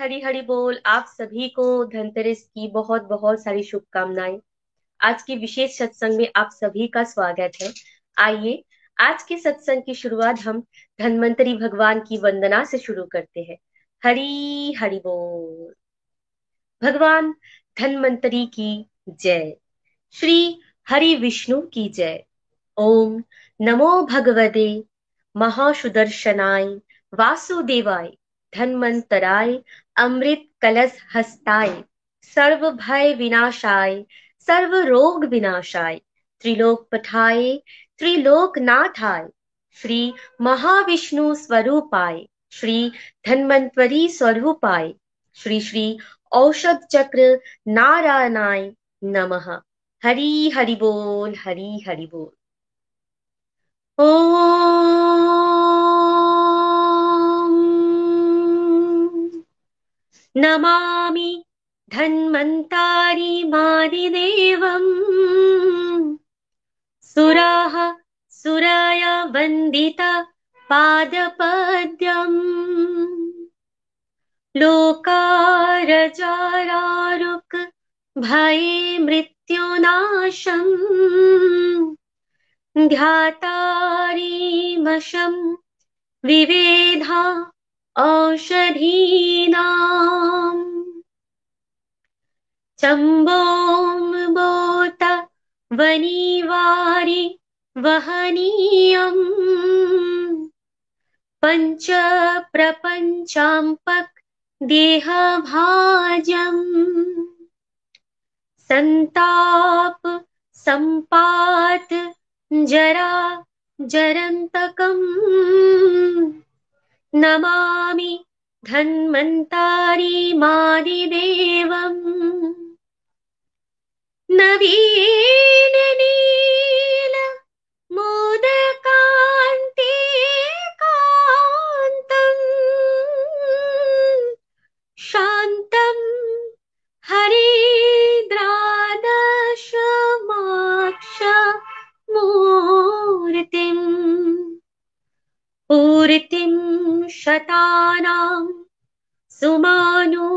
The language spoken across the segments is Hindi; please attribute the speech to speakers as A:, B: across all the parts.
A: हरी हरी बोल। आप सभी को धनतेरस की बहुत बहुत सारी शुभकामनाएँ। आज की विशेष सत्संग में आप सभी का स्वागत है। आइए, आज के सत्संग की शुरुआत हम धनवंतरी भगवान की वंदना से शुरू करते हैं। हरी हरि बोल। भगवान धनवंतरी की जय। श्री हरि विष्णु की जय। ओम नमो भगवते। महासुदर्शनाय। वासुदेवाय। धन्वंतराय अमृत कलश हस्ताय सर्व भय विनाशाय सर्व रोग विनाशाय त्रिलोक पठाय त्रिलोक नाथाय श्री महाविष्णु स्वरूपाय श्री धन्वंतरी स्वरूपाय श्री श्री औषध चक्र नारायणाय नमः। हरि हरि बोल, हरि हरि बोल। ॐ नमामि धन्वन्तारि मादिदेवम् सुराः सुराय वन्दित पादपद्यम्। लोकारजारारुक भये मृत्युनाशम्। ध्यातारीमशं विवेधा औषधीनाम् चम्बों बोत वनिवारि वहनीयम् पञ्च प्रपञ्चाम्पक् देहभाजम् सन्ताप सम्पात जरा जरन्तकम्। नमामि धन्वन्तारि मादिदेवम् नवीन नील मोदकान्ते कान्तम् शान्तम् हरिद्रादशमाक्ष मूर्तिम् पूर्तिं शतानां सुमानुरथानाम्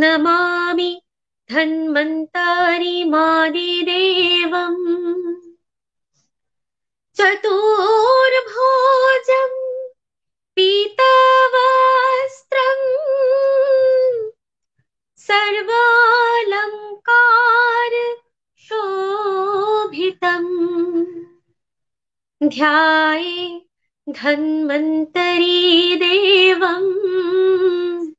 A: नमामि धन्वन्तरि मादिदेवम् चतुर्भोजम् पीतवस्त्रम् सर्वालङ्कार ध्याये धन्वन्तरी देवम्।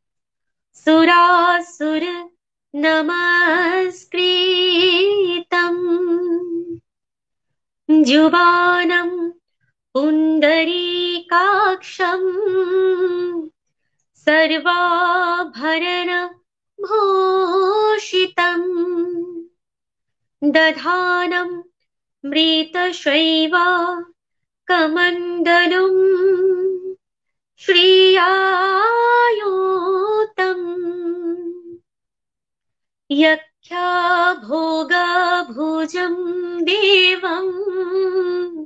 A: सुरासुर नमस्कृतम्। जुबानं पुण्डरीकाक्षम् सर्वाभरण भूषितम् दधानं मृतशैवा कमण्डलुम् श्रियायोतम्। यख्या भोगभुजं देवम्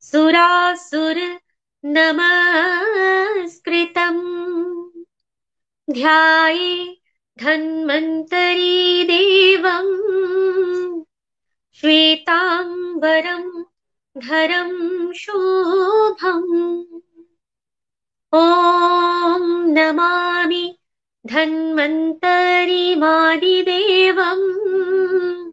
A: सुरासुर नमस्कृतम्। ध्याये धन्वन्तरी देवम्। श्वेताम्बरं धरं शोभम्। ॐ नमामि धन्वन्तरिमादिदेवम्।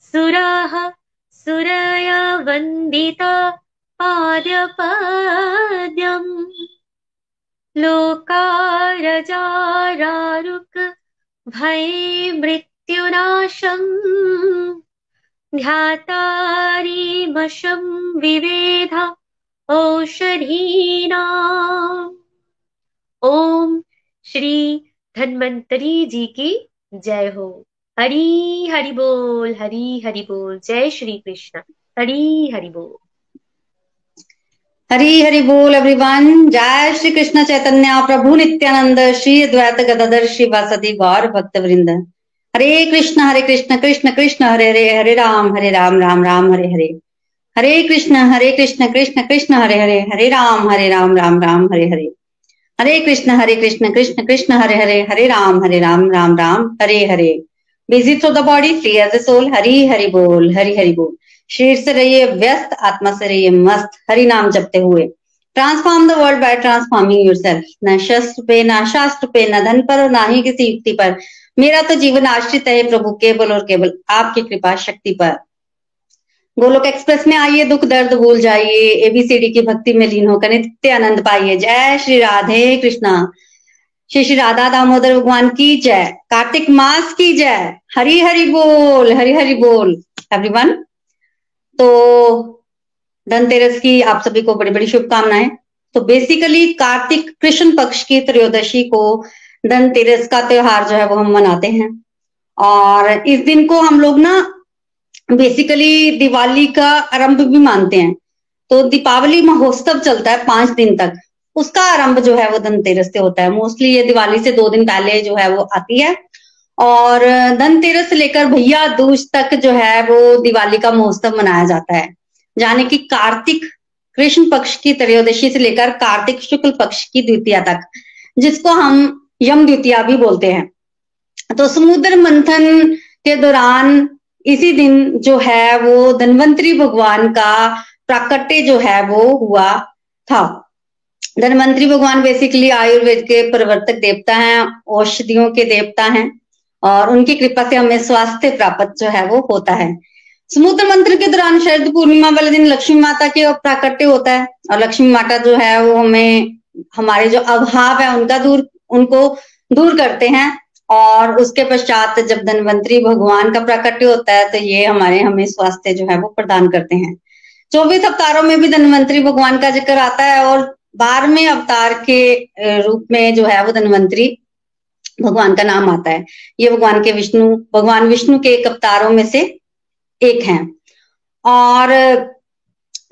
A: सुराः सुरय वन्दित पादपद्यम्। लोकारजारारुक भये मृत्युनाशम्। ध्यातारीमशं विवेध औषधीना। ओम श्री धन्वंतरी जी की जय हो। हरी हरि बोल, हरी हरि बोल। जय श्री कृष्ण। हरी हरि बोल।
B: हरी हरि बोल एवरीवन जय श्री कृष्ण चैतन्य प्रभु नित्यानंद, श्री द्वैत गदाधर, श्री वासदि गौर भक्त वृंद। Hare Krishna Hare Krishna Krishna Krishna, Hare Hare Hare Ram Hare Ram Ram Ram, Hare Hare. Hare Krishna Hare Krishna Krishna Krishna, Hare Hare Hare Ram Hare Ram Ram Ram, Hare Hare. Hare Krishna Hare Krishna Krishna Krishna, Hare Hare Hare Ram Hare Ram Ram Ram, Hare Hare. Busy through the body free as a soul Hari Hari बोल, हरी हरि बोल। शरीर से रहिए व्यस्त, आत्मा से रहिए मस्त, हरि नाम जपते हुए। Transform the world by transforming yourself न शस्त्र पे, न शास्त्र पे, न धन पर और ना ही किसी युक्ति पर। मेरा तो जीवन आश्रित है प्रभु, केवल और केवल आपकी कृपा, शक्ति पर। गोलोक एक्सप्रेस में आइए, दुख, दर्द भूल जाइए एबीसीडी की भक्ति में लीन होकर नित्य आनंद पाइए। जय श्री राधे कृष्णा। श्री श्री राधा दामोदर भगवान की जय। कार्तिक मास की जय। हरी हरि बोल, हरी हरि बोल। एवरीवन तो धनतेरस की आप सभी को बड़ी बड़ी शुभकामनाएँ। तो बेसिकली कार्तिक कृष्ण पक्ष की त्रयोदशी को धनतेरस का त्योहार जो है वो हम मनाते हैं। और इस दिन को हम लोग ना बेसिकली दिवाली का आरंभ भी मानते हैं। तो दीपावली महोत्सव चलता है पाँच दिन तक। उसका आरंभ जो है वो धनतेरस से होता है। मोस्टली ये दिवाली से दो दिन पहले जो है वो आती है। और धनतेरस से लेकर भैया दूज तक जो है वो दिवाली का महोत्सव मनाया जाता है। यानी कि कार्तिक, कृष्ण पक्ष की त्रयोदशी से लेकर कार्तिक शुक्ल पक्ष की द्वितीया तक, जिसको हम यम द्वितीया भी बोलते हैं। तो समुद्र मंथन के दौरान इसी दिन जो है वो धनवंतरी भगवान का प्राकट्य जो है वो हुआ था। धनवंतरी भगवान बेसिकली आयुर्वेद के प्रवर्तक देवता हैं, औषधियों के देवता हैं, और उनकी कृपा से हमें स्वास्थ्य प्राप्त जो है वो होता है। समुद्र मंत्र के दौरान शरद पूर्णिमा वाले दिन लक्ष्मी माता के प्राकट्य होता है, और लक्ष्मी माता जो है वो हमें, हमारे जो अभाव है उनका दूर उनको दूर करते हैं और उसके पश्चात जब धनवंतरी भगवान का प्राकट्य होता है तो ये हमारे, हमें स्वास्थ्य जो है वो प्रदान करते हैं। चौबीस अवतारों में भी धनवंतरी भगवान का ज़िक्र आता है और बारहवें अवतार के रूप में जो है वो धनवंतरी भगवान का नाम आता है। ये भगवान के विष्णु, भगवान विष्णु के एक अवतारों में से एक हैं। और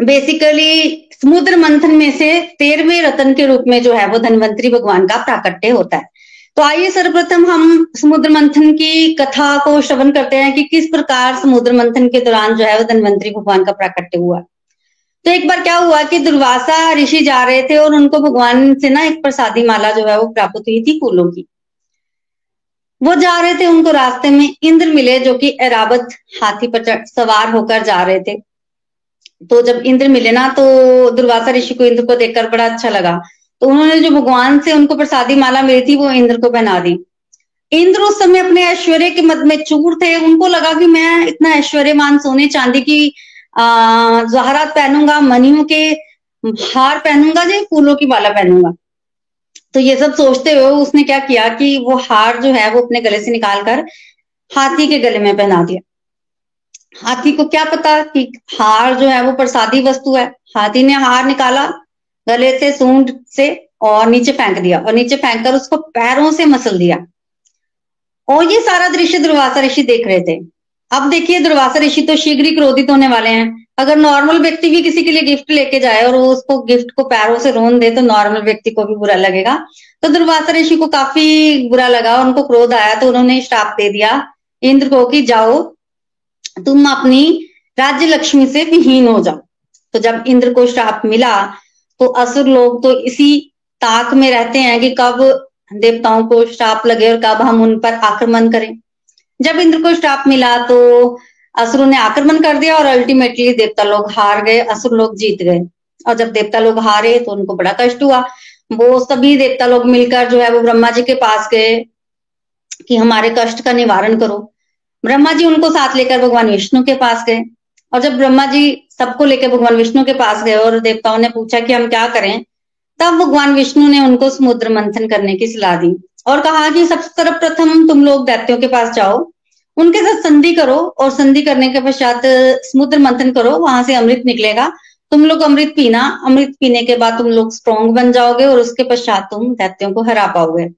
B: बेसिकली समुद्र मंथन में से तेरहवें रतन के रूप में जो है वो धनवंतरी भगवान का प्राकट्य होता है। तो आइए सर्वप्रथम हम समुद्र मंथन की कथा को श्रवण करते हैं कि किस प्रकार समुद्र मंथन के दौरान जो है वो धनवंतरी भगवान का प्राकट्य हुआ। तो एक बार क्या हुआ कि दुर्वासा ऋषि जा रहे थे और उनको भगवान से ना एक प्रसादी माला जो है वो प्राप्त हुई थी फूलों की। वो जा रहे थे उनको रास्ते में इंद्र मिले जो कि एरावत हाथी पर सवार होकर जा रहे थे। तो जब इंद्र मिले ना तो दुर्वासा ऋषि को इंद्र को देखकर बड़ा अच्छा लगा। तो उन्होंने जो भगवान से उनको प्रसादी माला मिली थी, वो इंद्र को पहना दी। इंद्र उस समय अपने ऐश्वर्य के मत में चूर थे। उनको लगा कि मैं इतना ऐश्वर्यमान सोने चांदी की अः जहरात पहनूँगा मनियों के हार पहनूँगा जी फूलों की माला पहनूँगा। तो ये सब सोचते हुए उसने क्या किया कि वो हार जो है, वो अपने गले से निकाल कर हाथी के गले में पहना दिया। हाथी को क्या पता कि हार जो है वो प्रसादी वस्तु है। हाथी ने हार निकाला, गले से, सूंड से और नीचे फेंक दिया और नीचे फेंक कर उसको पैरों से मसल दिया। और ये सारा दृश्य दुर्वासा ऋषि देख रहे थे। अब देखिए, दुर्वासा ऋषि तो शीघ्र ही क्रोधित होने वाले हैं। अगर नॉर्मल व्यक्ति भी किसी के लिए गिफ्ट लेके जाए और वो उसको गिफ्ट को पैरों से रोन दे तो नॉर्मल व्यक्ति को भी बुरा लगेगा। तो दुर्वासा ऋषि को काफ़ी बुरा लगा उनको क्रोध आया तो उन्होंने श्राप दे दिया। इंद्र को कि जाओ तुम अपनी राज्य लक्ष्मी से विहीन हो जाओ। तो जब इंद्र को श्राप मिला तो असुर लोग तो इसी ताक में रहते हैं कि कब देवताओं को श्राप लगे और कब हम उन पर आक्रमण करें। जब इंद्र को श्राप मिला तो असुरों ने आक्रमण कर दिया और अल्टीमेटली देवता लोग हार गए, असुर लोग जीत गए। और जब देवता लोग हारे तो उनको बड़ा कष्ट हुआ। वो सभी देवता लोग मिलकर जो है वो ब्रह्मा जी के पास गए कि हमारे कष्ट का निवारण करो। ब्रह्मा जी उनको साथ लेकर भगवान विष्णु के पास गए। और जब ब्रह्मा जी सबको लेकर भगवान विष्णु के पास गए और देवताओं ने पूछा कि हम क्या करें, तब भगवान विष्णु ने उनको समुद्र मंथन करने की सलाह दी और कहा कि सबसे सर्वप्रथम तुम लोग दैत्यों के पास जाओ, उनके साथ संधि करो और संधि करने के पश्चात समुद्र मंथन करो, वहाँ से अमृत निकलेगा। तुम लोग अमृत पीना, अमृत पीने के बाद तुम लोग स्ट्रोंग बन जाओगे और उसके पश्चात तुम दैत्यों को हरा पाओगे।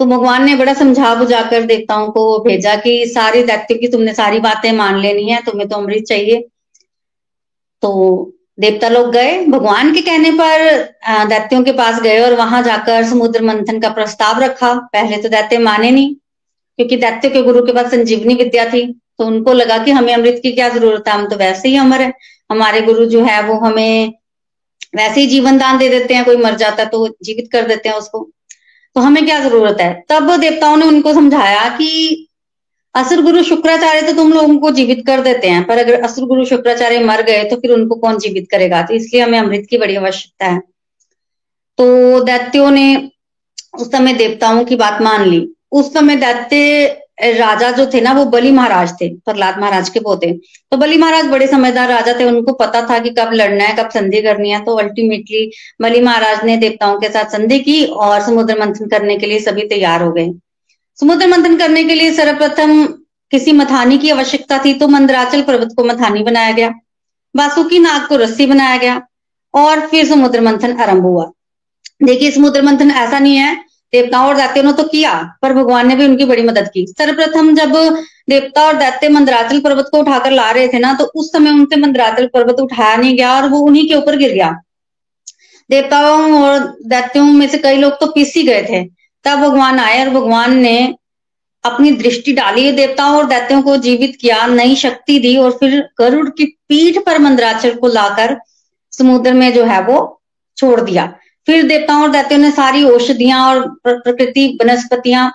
B: तो भगवान ने बड़ा समझा बुझा कर देवताओं को भेजा कि सारी दैत्यों की तुमने सारी बातें मान लेनी है, तुम्हें तो अमृत चाहिए। तो देवता लोग गए, भगवान के कहने पर दैत्यों के पास गए और वहाँ जाकर समुद्र मंथन का प्रस्ताव रखा। पहले तो दैत्य माने नहीं, क्योंकि दैत्य के गुरु के पास संजीवनी विद्या थी तो उनको लगा कि हमें अमृत की क्या ज़रूरत है, हम तो वैसे ही अमर है। हमारे गुरु जो है वो हमें वैसे ही जीवन दान दे देते हैं, कोई मर जाता तो जीवित कर देते हैं उसको। तो हमें क्या ज़रूरत है? तब देवताओं ने उनको समझाया कि असुर गुरु शुक्राचार्य तो तुम लोगों को जीवित कर देते हैं, पर अगर असुर गुरु शुक्राचार्य मर गए तो फिर उनको कौन जीवित करेगा? तो इसलिए हमें अमृत की बड़ी आवश्यकता है। तो दैत्यों ने उस समय देवताओं की बात मान ली। उस समय दैत्य राजा जो थे ना, वो बलि महाराज थे, प्रहलाद महाराज के पोते। तो बलि महाराज बड़े समझदार राजा थे, उनको पता था कि कब लड़ना है, कब संधि करनी है। तो अल्टीमेटली बलि महाराज ने देवताओं के साथ संधि की और समुद्र मंथन करने के लिए सभी तैयार हो गए। समुद्र मंथन करने के लिए सर्वप्रथम किसी मथानी की आवश्यकता थी तो मंदराचल पर्वत को मथानी बनाया गया। बासुकी नाग को रस्सी बनाया गया और फिर समुद्र मंथन आरंभ हुआ। देखिए, समुद्र मंथन ऐसा नहीं है देवताओं और दैत्यों ने तो किया, पर भगवान ने भी उनकी बड़ी मदद की। सर्वप्रथम जब देवता और दैत्य मंदराचल पर्वत को उठाकर ला रहे थे ना तो उस समय उनसे मंदराचल पर्वत उठाया नहीं गया और वो उन्हीं के ऊपर गिर गया। देवताओं और दैत्यों में से कई लोग तो पीस ही गए थे। तब भगवान आए और भगवान ने अपनी दृष्टि डाली, देवताओं और दैत्यों को जीवित किया, नई शक्ति दी और फिर गरुड़ की पीठ पर मंदराचल को लाकर समुद्र में जो है वो छोड़ दिया। फिर देवताओं और दैत्यों ने सारी औषधियाँ और प्रकृति, वनस्पतियाँ,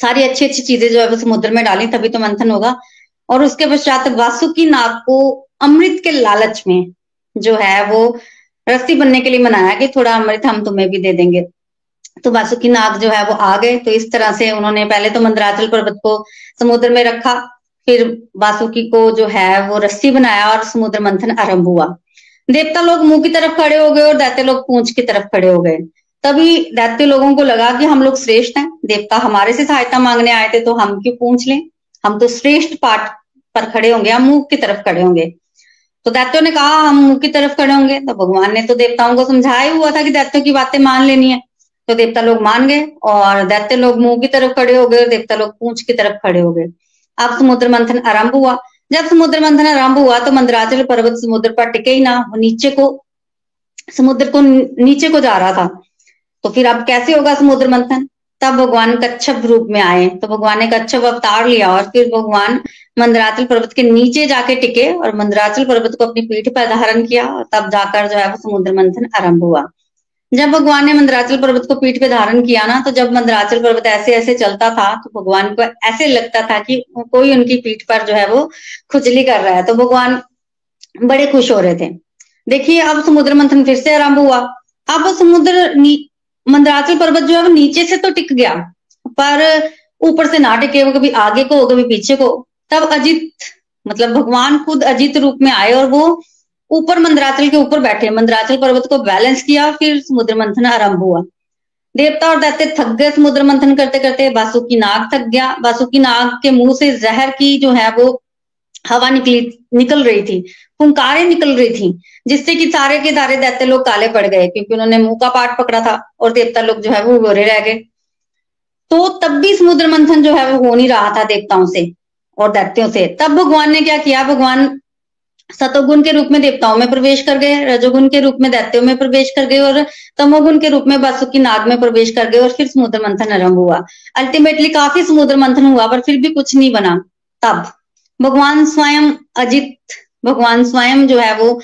B: सारी अच्छी अच्छी चीज़ें जो है वो समुद्र में डाली, तभी तो मंथन होगा। और उसके पश्चात वासुकी नाग को अमृत के लालच में जो है वो रस्सी बनने के लिए मनाया कि थोड़ा अमृत हम तुम्हें भी दे देंगे। तो वासुकी नाग जो है वो आ गए। तो इस तरह से उन्होंने पहले तो मंदराचल पर्वत को समुद्र में रखा, फिर वासुकी को जो है वो रस्सी बनाया और समुद्र मंथन आरंभ हुआ। देवता लोग मुँह की तरफ़ खड़े हो गए और दैत्य लोग पूंछ की तरफ़ खड़े हो गए। तभी दैत्य लोगों को लगा कि हम लोग श्रेष्ठ हैं। देवता हमारे से सहायता मांगने आए थे तो हम क्यों पूछ लें? हम तो श्रेष्ठ पाठ पर खड़े होंगे, हम मुँह की तरफ़ खड़े होंगे। तो दैत्यों ने कहा, हम मुँह की तरफ़ खड़े होंगे। तो भगवान ने तो देवताओं को समझाया हुआ था कि दैत्यों की बातें मान लेनी है। तो देवता लोग मान गए और दैत्य लोग मुँह की तरफ़ खड़े हो गए और देवता लोग पूंछ की तरफ़ खड़े हो गए। अब समुद्र मंथन आरंभ हुआ। जब समुद्र मंथन आरंभ हुआ तो मंदराचल पर्वत समुद्र पर टिके ही ना। वो नीचे को, समुद्र को नीचे को जा रहा था। तो फिर अब कैसे होगा समुद्र मंथन? तब भगवान कच्छप रूप में आए। तो भगवान ने कच्छप अवतार लिया और फिर भगवान मंदराचल पर्वत के नीचे जाके टिके और मंदराचल पर्वत को अपनी पीठ पर धारण किया और तब जाकर जो है वो समुद्र मंथन आरंभ हुआ। जब भगवान ने मंदराचल पर्वत को पीठ पे धारण किया ना तो जब मंदराचल पर्वत ऐसे ऐसे चलता था तो भगवान को ऐसे लगता था कि कोई उनकी पीठ पर जो है वो खुजली कर रहा है। तो भगवान बड़े खुश हो रहे थे। देखिए, अब समुद्र मंथन फिर से आरंभ हुआ। अब समुद्र मंदराचल पर्वत जो है वो नीचे से तो टिक गया, पर ऊपर से ना टिके वो कभी आगे को, कभी पीछे को। तब अजित मतलब भगवान खुद अजित रूप में आए और वो ऊपर मंदराचल के ऊपर बैठे, मंदराचल पर्वत को बैलेंस किया, फिर समुद्र मंथन आरंभ हुआ। देवता और दैत्य थक गए समुद्र मंथन करते करते, बासुकी नाग थक गया। बासुकी नाग के मुँह से जहर की जो है वो हवा निकली, निकल रही थी, फुंकारें निकल रही थी, जिससे कि सारे के सारे दैत्य लोग काले पड़ गए, क्योंकि उन्होंने मुँह का पाठ पकड़ा था और देवता लोग जो है वो गोरे रह गए। तो तब भी समुद्र मंथन जो है वो हो नहीं रहा था देवताओं से और दैत्यों से। तब भगवान ने क्या किया? भगवान सतोगुण के रूप में देवताओं में प्रवेश कर गए, रजोगुण के रूप में दैत्यों में प्रवेश कर गए और तमोगुण के रूप में बासुकी नाग में प्रवेश कर गए और फिर समुद्र मंथन आरंभ हुआ। अल्टीमेटली काफ़ी समुद्र मंथन हुआ, पर फिर भी कुछ नहीं बना। तब भगवान स्वयं अजित, भगवान स्वयं जो है वो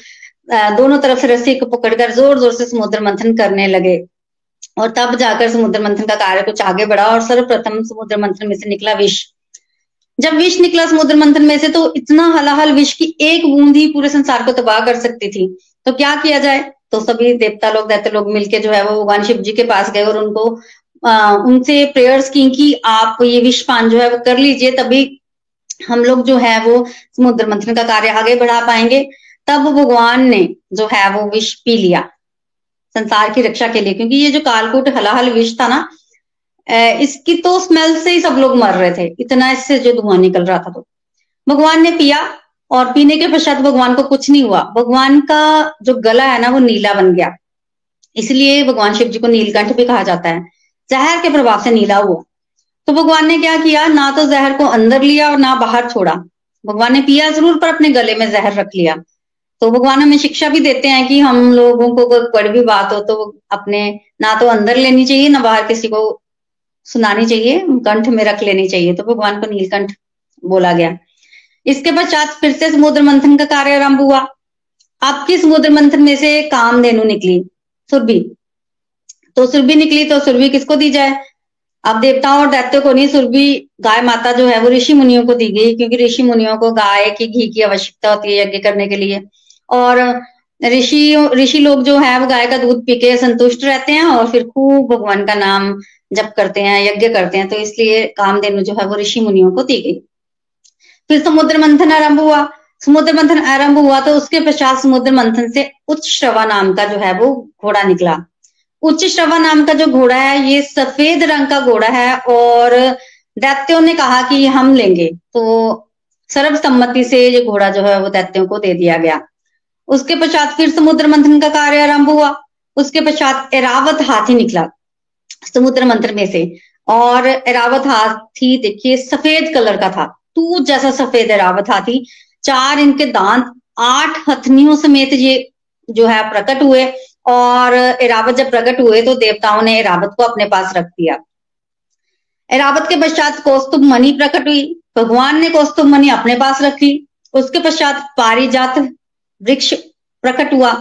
B: दोनों तरफ़ से रस्सी को पकड़कर ज़ोर ज़ोर से समुद्र मंथन करने लगे। और तब जाकर समुद्र मंथन का कार्य कुछ आगे बढ़ा और सर्वप्रथम समुद्र मंथन में से निकला विष। जब विष निकला समुद्र मंथन में से तो इतना हलाहल विष की एक बूंद ही पूरे संसार को तबाह कर सकती थी। तो क्या किया जाए? तो सभी देवता लोग दैत्य लोग मिलके जो है वो भगवान शिव जी के पास गए और उनको आ, उनसे प्रेयर्स की कि आप ये विष पान जो है वो कर लीजिए तभी हम लोग जो है वो समुद्र मंथन का कार्य आगे बढ़ा पाएँगे। तब भगवान ने जो है वो विष पी लिया संसार की रक्षा के लिए। क्योंकि ये जो कालकूट हलाहल विष था ना इसकी तो स्मेल से ही सब लोग मर रहे थे। इतना इससे जो धुआँ निकल रहा था तो। भगवान ने पिया और पीने के पश्चात भगवान को कुछ नहीं हुआ। भगवान का जो गला है ना, वो नीला बन गया। इसलिए भगवान शिव जी को नीलकंठ भी कहा जाता है। जहर के प्रभाव से नीला हुआ। तो भगवान ने क्या किया? ना तो जहर को अंदर लिया और ना बाहर छोड़ा। भगवान ने पिया ज़रूर, पर अपने गले में जहर रख लिया। तो भगवान हमें शिक्षा भी देते हैं कि हम लोगों को कोई भी बात हो तो अपने, ना तो अंदर लेनी चाहिए, ना बाहर किसी को सुनानी चाहिए, कंठ में रख लेनी चाहिए। तो भगवान को नीलकंठ बोला गया। इसके पश्चात फिर से समुद्र मंथन का कार्य आरंभ हुआ। आपकी समुद्र मंथन में से काम धेनु निकली, सुरभि। तो सुरभि निकली तो सुरभि किसको दी जाए? अब देवताओं और दैत्यों को नहीं, सुरभि गाय माता जो है, वो ऋषि मुनियों को दी गई, क्योंकि ऋषि मुनियों को गाय की घी की आवश्यकता होती है यज्ञ करने के लिए। और ऋषि ऋषि लोग जो है, वो गाय का दूध पी के संतुष्ट रहते हैं और फिर खूब भगवान का नाम जप करते हैं, यज्ञ करते हैं तो इसलिए कामधेनु जो है, वो ऋषि मुनियों को दी गई। फिर समुद्र मंथन आरंभ हुआ। समुद्र मंथन आरंभ हुआ तो उसके पश्चात समुद्र मंथन से उच्च श्रवा नाम का जो है, वो घोड़ा निकला। उच्च श्रवा नाम का जो घोड़ा है, ये सफ़ेद रंग का घोड़ा है और दैत्यों ने कहा कि हम लेंगे तो सर्वसम्मति से ये घोड़ा जो है, वो दैत्यों को दे दिया गया। उसके पश्चात फिर समुद्र मंथन का कार्य आरंभ हुआ। उसके पश्चात एरावत हाथी निकला समुद्र मंथन में से। और एरावत हाथी देखिए, सफ़ेद कलर का था। तू जैसा सफ़ेद एरावत हाथी। चार इनके दांत, आठ हथनियों समेत ये जो है प्रकट हुए। और एरावत जब प्रकट हुए तो देवताओं ने एरावत को अपने पास रख दिया। एरावत के पश्चात कौस्तुभ मणि प्रकट हुई। भगवान ने कौस्तुभ मणि अपने पास रखी। उसके पश्चात पारिजात वृक्ष प्रकट हुआ।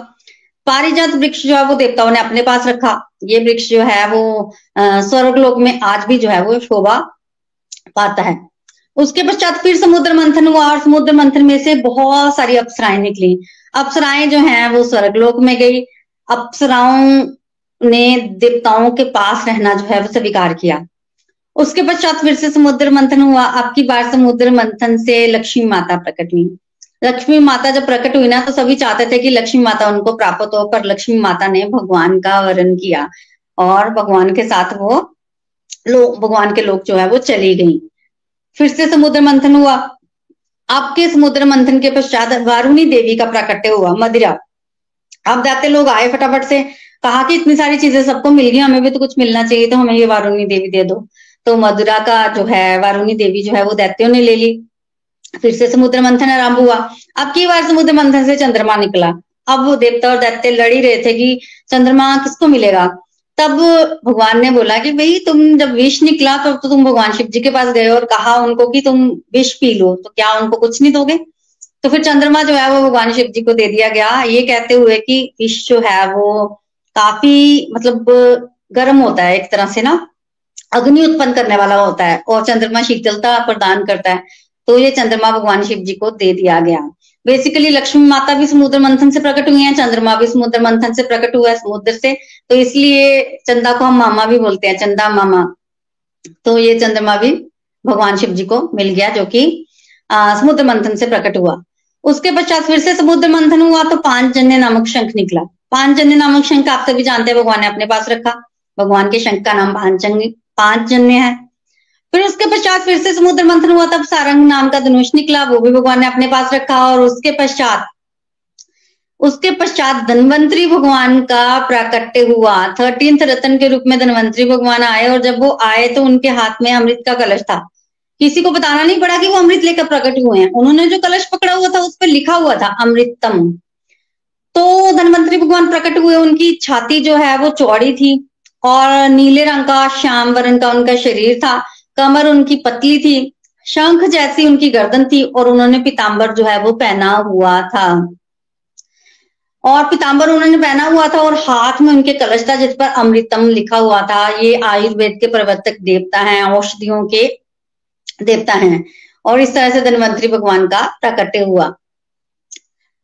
B: पारिजात वृक्ष जो है वो देवताओं ने अपने पास रखा। ये वृक्ष जो है वो स्वर्ग लोक में आज भी जो है वो शोभा पाता है। उसके पश्चात फिर समुद्र मंथन हुआ और समुद्र मंथन में से बहुत सारी अप्सराएँ निकली। अप्सराएँ जो हैं वो स्वर्गलोक में गई। अप्सराओं ने देवताओं के पास रहना जो है वो स्वीकार किया। उसके पश्चात फिर से समुद्र मंथन हुआ। अब की बार समुद्र मंथन से लक्ष्मी माता प्रकट हुई। लक्ष्मी माता जब प्रकट हुई ना तो सभी चाहते थे कि लक्ष्मी माता उनको प्राप्त हो, पर लक्ष्मी माता ने भगवान का वरण किया और भगवान के साथ वो लोग भगवान के लोग जो है वो चली गई। फिर से समुद्र मंथन हुआ। आपके समुद्र मंथन के पश्चात वारुणी देवी का प्राकट्य हुआ, मदिरा। अब जाते लोग आए फटाफट से, कहा कि इतनी सारी चीज़ें सबको मिल गई, हमें भी तो कुछ मिलना चाहिए तो हमें ये वारुणी देवी दे दो। तो मधुरा का जो है, वारुणी देवी जो है वो दैत्यों ने ले ली। फिर से समुद्र मंथन आरंभ हुआ। अब की बार समुद्र मंथन से चंद्रमा निकला? अब वो देवता और दैत्य लड़ ही रहे थे कि चंद्रमा किसको मिलेगा? तब भगवान ने बोला कि भाई तुम जब विष निकला तो, तो तुम भगवान शिव जी के पास गए और कहा उनको कि तुम विष पी लो तो क्या उनको कुछ नहीं दोगे? तो फिर चंद्रमा जो है वो भगवान शिव जी को दे दिया गया। ये कहते हुए कि विष जो है वो काफ़ी मतलब गर्म होता है एक तरह से ना। अग्नि उत्पन्न करने वाला होता है और चंद्रमा शीतलता प्रदान करता है। तो ये चंद्रमा भगवान शिव जी को दे दिया गया। बेसिकली लक्ष्मी माता भी समुद्र मंथन से प्रकट हुई है, चंद्रमा भी समुद्र मंथन से प्रकट हुआ है समुद्र से। तो इसलिए चंदा को हम मामा भी बोलते हैं, चंदा मामा। तो ये चंद्रमा भी भगवान शिव जी को मिल गया जो कि समुद्र मंथन से प्रकट हुआ। उसके पश्चात फिर से समुद्र मंथन हुआ तो पाँच जन्य नामक शंख निकला। पाँच जन्य नामक शंख आप सभी जानते हैं, भगवान ने अपने पास रखा। भगवान के शंख का नाम पाँच पाँच जन्य है। फिर उसके पश्चात फिर से समुद्र मंथन हुआ, तब सारंग नाम का धनुष निकला, वो भी भगवान ने अपने पास रखा और उसके पश्चात उसके पश्चात धनवंतरी भगवान का प्राकट्य हुआ। थर्टींथ रतन के रूप में धनवंतरी भगवान आए और जब वो आए तो उनके हाथ में अमृत का कलश था। किसी को बताना नहीं पड़ा कि वो अमृत लेकर प्रकट हुए हैं। उन्होंने जो कलश पकड़ा हुआ था, उस पर लिखा हुआ था, अमृतम। तो धनवंतरी भगवान प्रकट हुए, उनकी छाती जो है वो चौड़ी थी और नीले रंग का, श्याम वर्ण का उनका शरीर था। कमर उनकी पतली थी, शंख जैसी उनकी गर्दन थी और उन्होंने पिताम्बर जो है वो पहना हुआ था। और पिताम्बर उन्होंने पहना हुआ था और हाथ में उनके कलश था, जिस पर अमृतम लिखा हुआ था। ये आयुर्वेद के प्रवर्तक देवता हैं, औषधियों के देवता हैं। और इस तरह से धनवंतरी भगवान का प्राकट्य हुआ।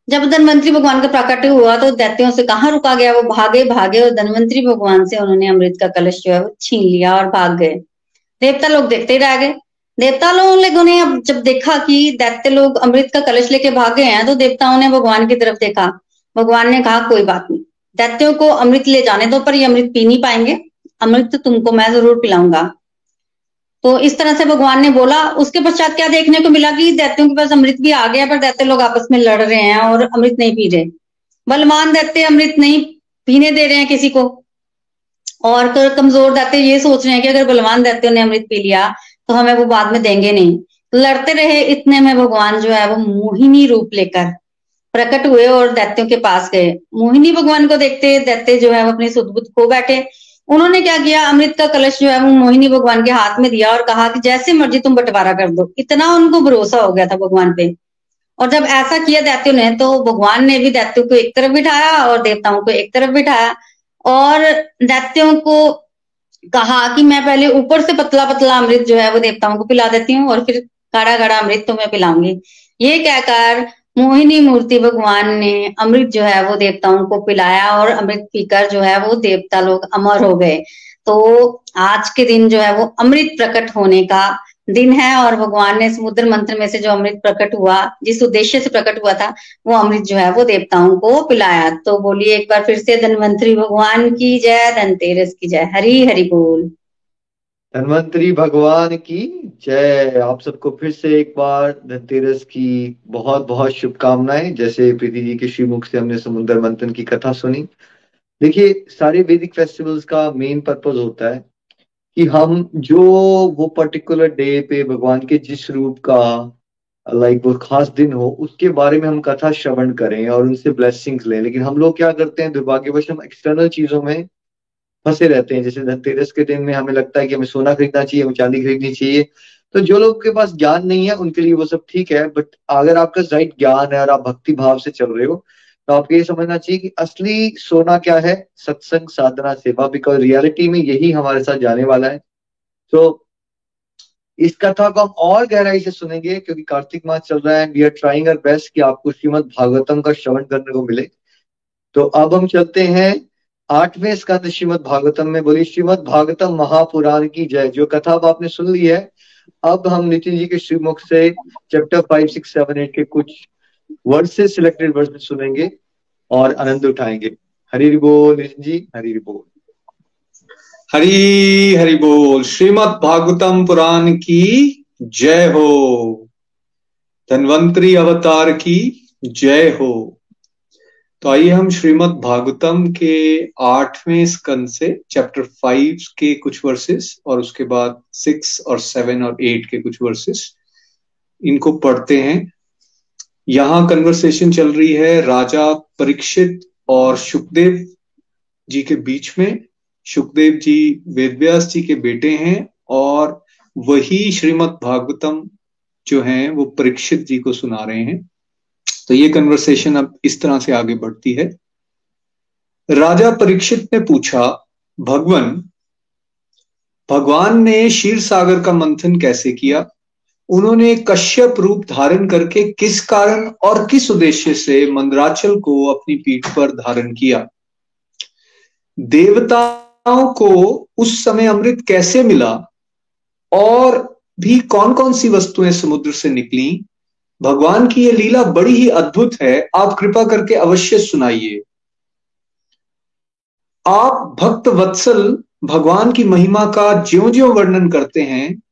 B: जब धनवंतरी भगवान का प्राकट्य हुआ तो दैत्यों से कहा रुका गया? वो भागे भागे और धनवंतरी भगवान से उन्होंने अमृत का कलश जो है वो छीन लिया और भाग गए। देवता लोग देखते ही रह गए। देवता लोगों ने अब जब देखा कि दैत्य लोग अमृत का कलश लेके भाग गए हैं तो देवताओं ने भगवान की तरफ़ देखा। भगवान ने कहा, कोई बात नहीं। दैत्यों को अमृत ले जाने दो, पर ये अमृत पी नहीं पाएँगे। अमृत तुमको मैं ज़रूर पिलाऊँगा। तो इस तरह से भगवान ने बोला। उसके पश्चात क्या देखने को मिला कि दैत्यों के पास अमृत भी आ गया पर दैत्य लोग आपस में लड़ रहे हैं और अमृत नहीं पी रहे। बलवान दैत्य अमृत नहीं पीने दे रहे हैं किसी को। और कमज़ोर दैत्य ये सोच रहे हैं कि अगर बलवान दैत्यों ने अमृत पी लिया तो हमें वो बाद में देंगे नहीं। लड़ते रहे इतने में भगवान जो है, वो मोहिनी रूप लेकर प्रकट हुए और दैत्यों के पास गए। मोहिनी भगवान को देखते, दैत्य जो है, वो अपनी सुदबुद खो बैठे। उन्होंने क्या किया? अमृत का कलश जो है, वो मोहिनी भगवान के हाथ में दिया और कहा कि जैसे मर्ज़ी तुम बंटवारा कर दो। इतना उनको भरोसा हो गया था भगवान पे। और जब ऐसा किया दैत्यों ने तो भगवान ने भी दैत्यों को एक तरफ़ बिठाया और देवताओं को एक तरफ़ बिठाया। और दैत्यों को कहा कि मैं पहले ऊपर से पतला पतला अमृत जो है वो देवताओं को पिला देती हूँ और फिर गाढ़ा गाढ़ा अमृत तुम्हें पिलाऊँगी। ये कहकर मोहिनी मूर्ति भगवान ने अमृत जो है वो देवताओं को पिलाया और अमृत पीकर जो है वो देवता लोग अमर हो गए। तो आज के दिन जो है वो अमृत प्रकट होने का दिन है और भगवान ने समुद्र मंत्र में से जो अमृत प्रकट हुआ, जिस उद्देश्य से प्रकट हुआ था, वो अमृत जो है, वो देवताओं को पिलाया। तो बोलिए एक बार फिर से धनवंतरी भगवान की जय, धनतेरस की जय। हरी हरि बोल।
C: धनवंतरी भगवान की जय। आप सबको फिर से एक बार धनतेरस की बहुत बहुत शुभकामनाएँ। जैसे प्रीति जी के श्रीमुख से हमने समुद्र मंथन की कथा सुनी। देखिए, सारे वैदिक फेस्टिवल्स का मेन पर्पज होता है कि हम जो वो पर्टिकुलर डे पे भगवान के जिस रूप का लाइक वो खास दिन हो, उसके बारे में हम कथा श्रवण करें और उनसे ब्लेसिंग्स लें। लेकिन हम लोग क्या करते हैं, दुर्भाग्यवश हम एक्सटर्नल चीज़ों में फंसे रहते हैं। जैसे धनतेरस के दिन में हमें लगता है कि हमें सोना खरीदना चाहिए, हमें चांदी खरीदनी चाहिए। तो जो लोग के पास ज्ञान नहीं है, उनके लिए वो सब ठीक है। बट अगर आपका राइट ज्ञान है और आप भक्ति भाव से चल रहे हो तो आपको ये समझना चाहिए कि असली सोना क्या है? सत्संग, साधना, सेवा बिकॉज़ रियलिटी में यही हमारे साथ जाने वाला है। तो इस कथा को हम और गहराई से सुनेंगे, क्योंकि कार्तिक मास चल रहा है we are trying our best कि आपको श्रीमद भागवतम का श्रवण करने को मिले। तो अब हम चलते हैं आठवें स्कंद श्रीमद भागवतम में। बोली श्रीमद भागवतम महापुराण की जय। जो कथा अब आपने सुन ली है, अब हम नितिन जी के श्रीमुख से chapter five six seven eight के कुछ वर्ड से सिलेक्टेड वर्ड सुनेंगे और आनंद उठाएँगे। हरी बोल जी, हरी बोल।
D: हरी हरि बोल, श्रीमद भागवतम पुराण की जय हो। धनवंतरी अवतार की जय हो। तो आइए हम श्रीमद भागवतम के आठवें स्कंद से चैप्टर फाइव के कुछ वर्सेस और उसके बाद सिक्स और सेवन और एट के कुछ वर्सेस इनको पढ़ते हैं। यहाँ कन्वर्सेशन चल रही है राजा परीक्षित और सुखदेव जी के बीच में। सुखदेव जी वेदव्यास जी के बेटे हैं और वही श्रीमद भागवतम जो है, वो परीक्षित जी को सुना रहे हैं। तो ये कन्वर्सेशन अब इस तरह से आगे बढ़ती है। राजा परीक्षित ने पूछा, भगवान भगवान ने क्षीर सागर का मंथन कैसे किया? उन्होंने कश्यप रूप धारण करके किस कारण और किस उद्देश्य से मंदराचल को अपनी पीठ पर धारण किया? देवताओं को उस समय अमृत कैसे मिला? और भी कौन कौन सी वस्तुएँ समुद्र से निकली? भगवान की यह लीला बड़ी ही अद्भुत है। आप कृपा करके अवश्य सुनाइए। आप भक्त वत्सल भगवान की महिमा का ज्यो ज्यो वर्णन करते हैं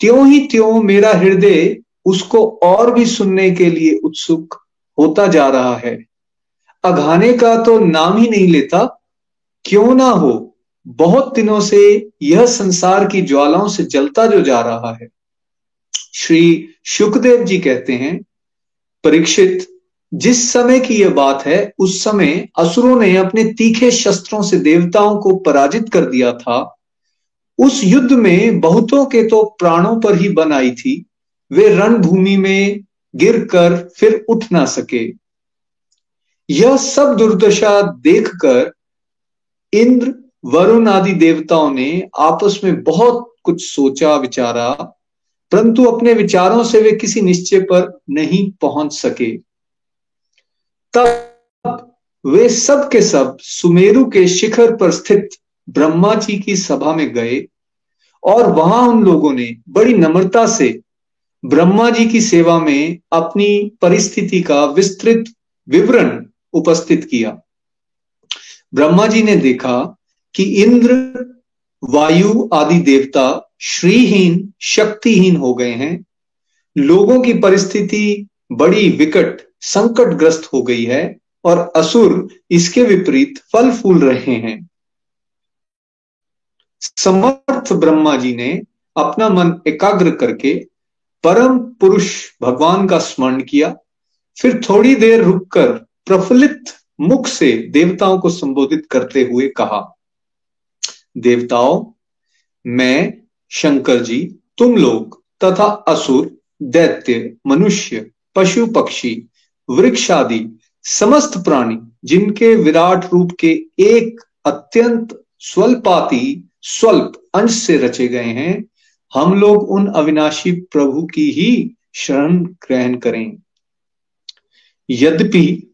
D: त्यों ही त्यों मेरा हृदय उसको और भी सुनने के लिए उत्सुक होता जा रहा है। अघाने का तो नाम ही नहीं लेता। क्यों ना हो? बहुत दिनों से यह संसार की ज्वालाओं से जलता जो जा रहा है। श्री सुखदेव जी कहते हैं, परीक्षित, जिस समय की यह बात है, उस समय असुरों ने अपने तीखे शस्त्रों से देवताओं को पराजित कर दिया था। उस युद्ध में बहुतों के तो प्राणों पर ही बन आई थी। वे रणभूमि में गिरकर फिर उठ ना सके। यह सब दुर्दशा देखकर इंद्र, वरुण आदि देवताओं ने आपस में बहुत कुछ सोचा, विचारा, परंतु अपने विचारों से वे किसी निश्चय पर नहीं पहुँच सके। तब वे सब के सब सुमेरु के शिखर पर स्थित ब्रह्मा जी की सभा में गए और वहाँ उन लोगों ने बड़ी नम्रता से ब्रह्मा जी की सेवा में अपनी परिस्थिति का विस्तृत विवरण उपस्थित किया। ब्रह्मा जी ने देखा कि इंद्र, वायु आदि देवता श्रीहीन, शक्तिहीन हो गए हैं। लोगों की परिस्थिति बड़ी विकट, संकटग्रस्त हो गई है और असुर इसके विपरीत फल फूल रहे हैं। समर्थ ब्रह्मा जी ने अपना मन एकाग्र करके परम पुरुष भगवान का स्मरण किया। फिर थोड़ी देर रुककर प्रफुल्लित मुख से देवताओं को संबोधित करते हुए कहा, देवताओं, मैं शंकर जी, तुम लोग तथा असुर, दैत्य, मनुष्य, पशु पक्षी, वृक्ष आदि, समस्त प्राणी, जिनके विराट रूप के एक अत्यंत स्वल्पाती स्वल्प अंश से रचे गए हैं, हम लोग उन अविनाशी प्रभु की ही शरण ग्रहण करें। यद्यपि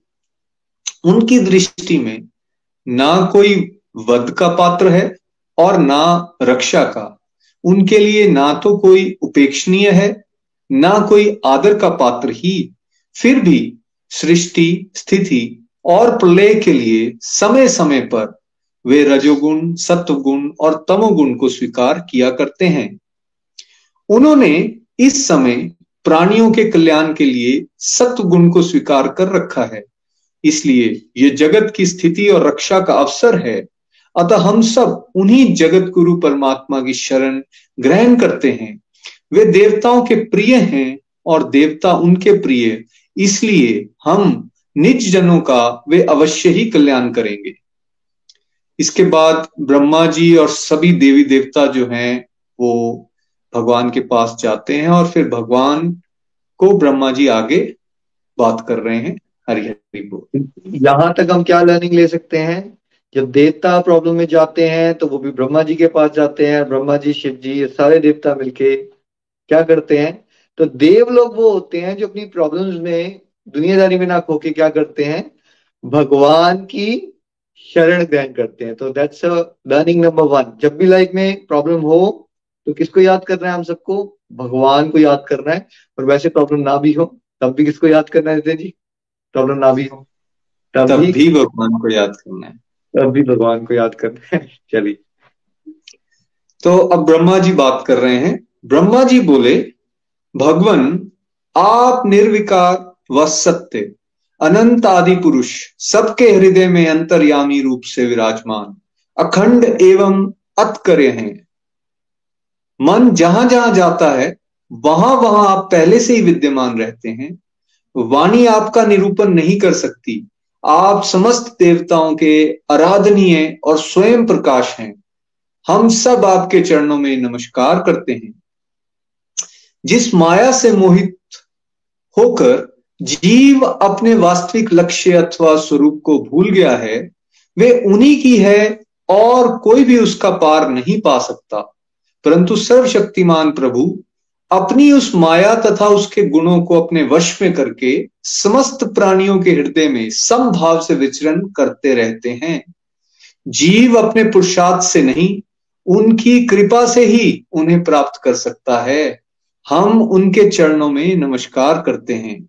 D: उनकी दृष्टि में ना कोई वध का पात्र है और ना रक्षा का, उनके लिए ना तो कोई उपेक्षणीय है, ना कोई आदर का पात्र ही, फिर भी सृष्टि, स्थिति और प्रलय के लिए समय समय पर वे रजोगुण, सत्वगुण और तमोगुण को स्वीकार किया करते हैं। उन्होंने इस समय प्राणियों के कल्याण के लिए सत्व गुण को स्वीकार कर रखा है। इसलिए ये जगत की स्थिति और रक्षा का अवसर है। अतः हम सब उन्हीं जगत गुरु परमात्मा की शरण ग्रहण करते हैं। वे देवताओं के प्रिय हैं और देवता उनके प्रिय। इसलिए हम निज जनों का वे अवश्य ही कल्याण करेंगे। इसके बाद ब्रह्मा जी और सभी देवी देवता जो हैं, वो भगवान के पास जाते हैं और फिर भगवान को ब्रह्मा जी आगे बात कर रहे हैं हरि हरि बोल।
C: यहाँ तक हम क्या लर्निंग ले सकते हैं? जब देवता प्रॉब्लम में जाते हैं तो वो भी ब्रह्मा जी के पास जाते हैं, ब्रह्मा जी, शिव जी सारे देवता मिलके क्या करते हैं? तो देव लोग वो होते हैं जो अपनी प्रॉब्लम्स में दुनियादारी में ना खो के क्या करते हैं? भगवान की शरण ग्रहण करते हैं। तो दैट्स लर्निंग नंबर वन जब भी लाइफ में प्रॉब्लम हो तो किसको याद करना है हम सबको? भगवान को याद करना है। और वैसे प्रॉब्लम ना भी हो तब भी किसको याद करना है जी प्रॉब्लम ना भी हो
D: तब, तब भी, भी भगवान को याद करना है।
C: तब भी भगवान को याद करना है। चलिए।
D: तो अब ब्रह्मा जी बात कर रहे हैं। ब्रह्मा जी बोले भगवान आप निर्विकार व सत्य अनंत आदि पुरुष, सबके हृदय में अंतर्यामी रूप से विराजमान, अखंड एवं अतकरे हैं। मन जहाँ जहाँ जाता है, वहाँ वहाँ आप पहले से ही विद्यमान रहते हैं। वाणी आपका निरूपण नहीं कर सकती। आप समस्त देवताओं के आराधनीय और स्वयं प्रकाश हैं। हम सब आपके चरणों में नमस्कार करते हैं। जिस माया से मोहित होकर जीव अपने वास्तविक लक्ष्य अथवा स्वरूप को भूल गया है, वे उन्हीं की है और कोई भी उसका पार नहीं पा सकता। परंतु सर्वशक्तिमान प्रभु अपनी उस माया तथा उसके गुणों को अपने वश में करके समस्त प्राणियों के हृदय में समभाव से विचरण करते रहते हैं। जीव अपने पुरुषार्थ से नहीं, उनकी कृपा से ही उन्हें प्राप्त कर सकता है। हम उनके चरणों में नमस्कार करते हैं।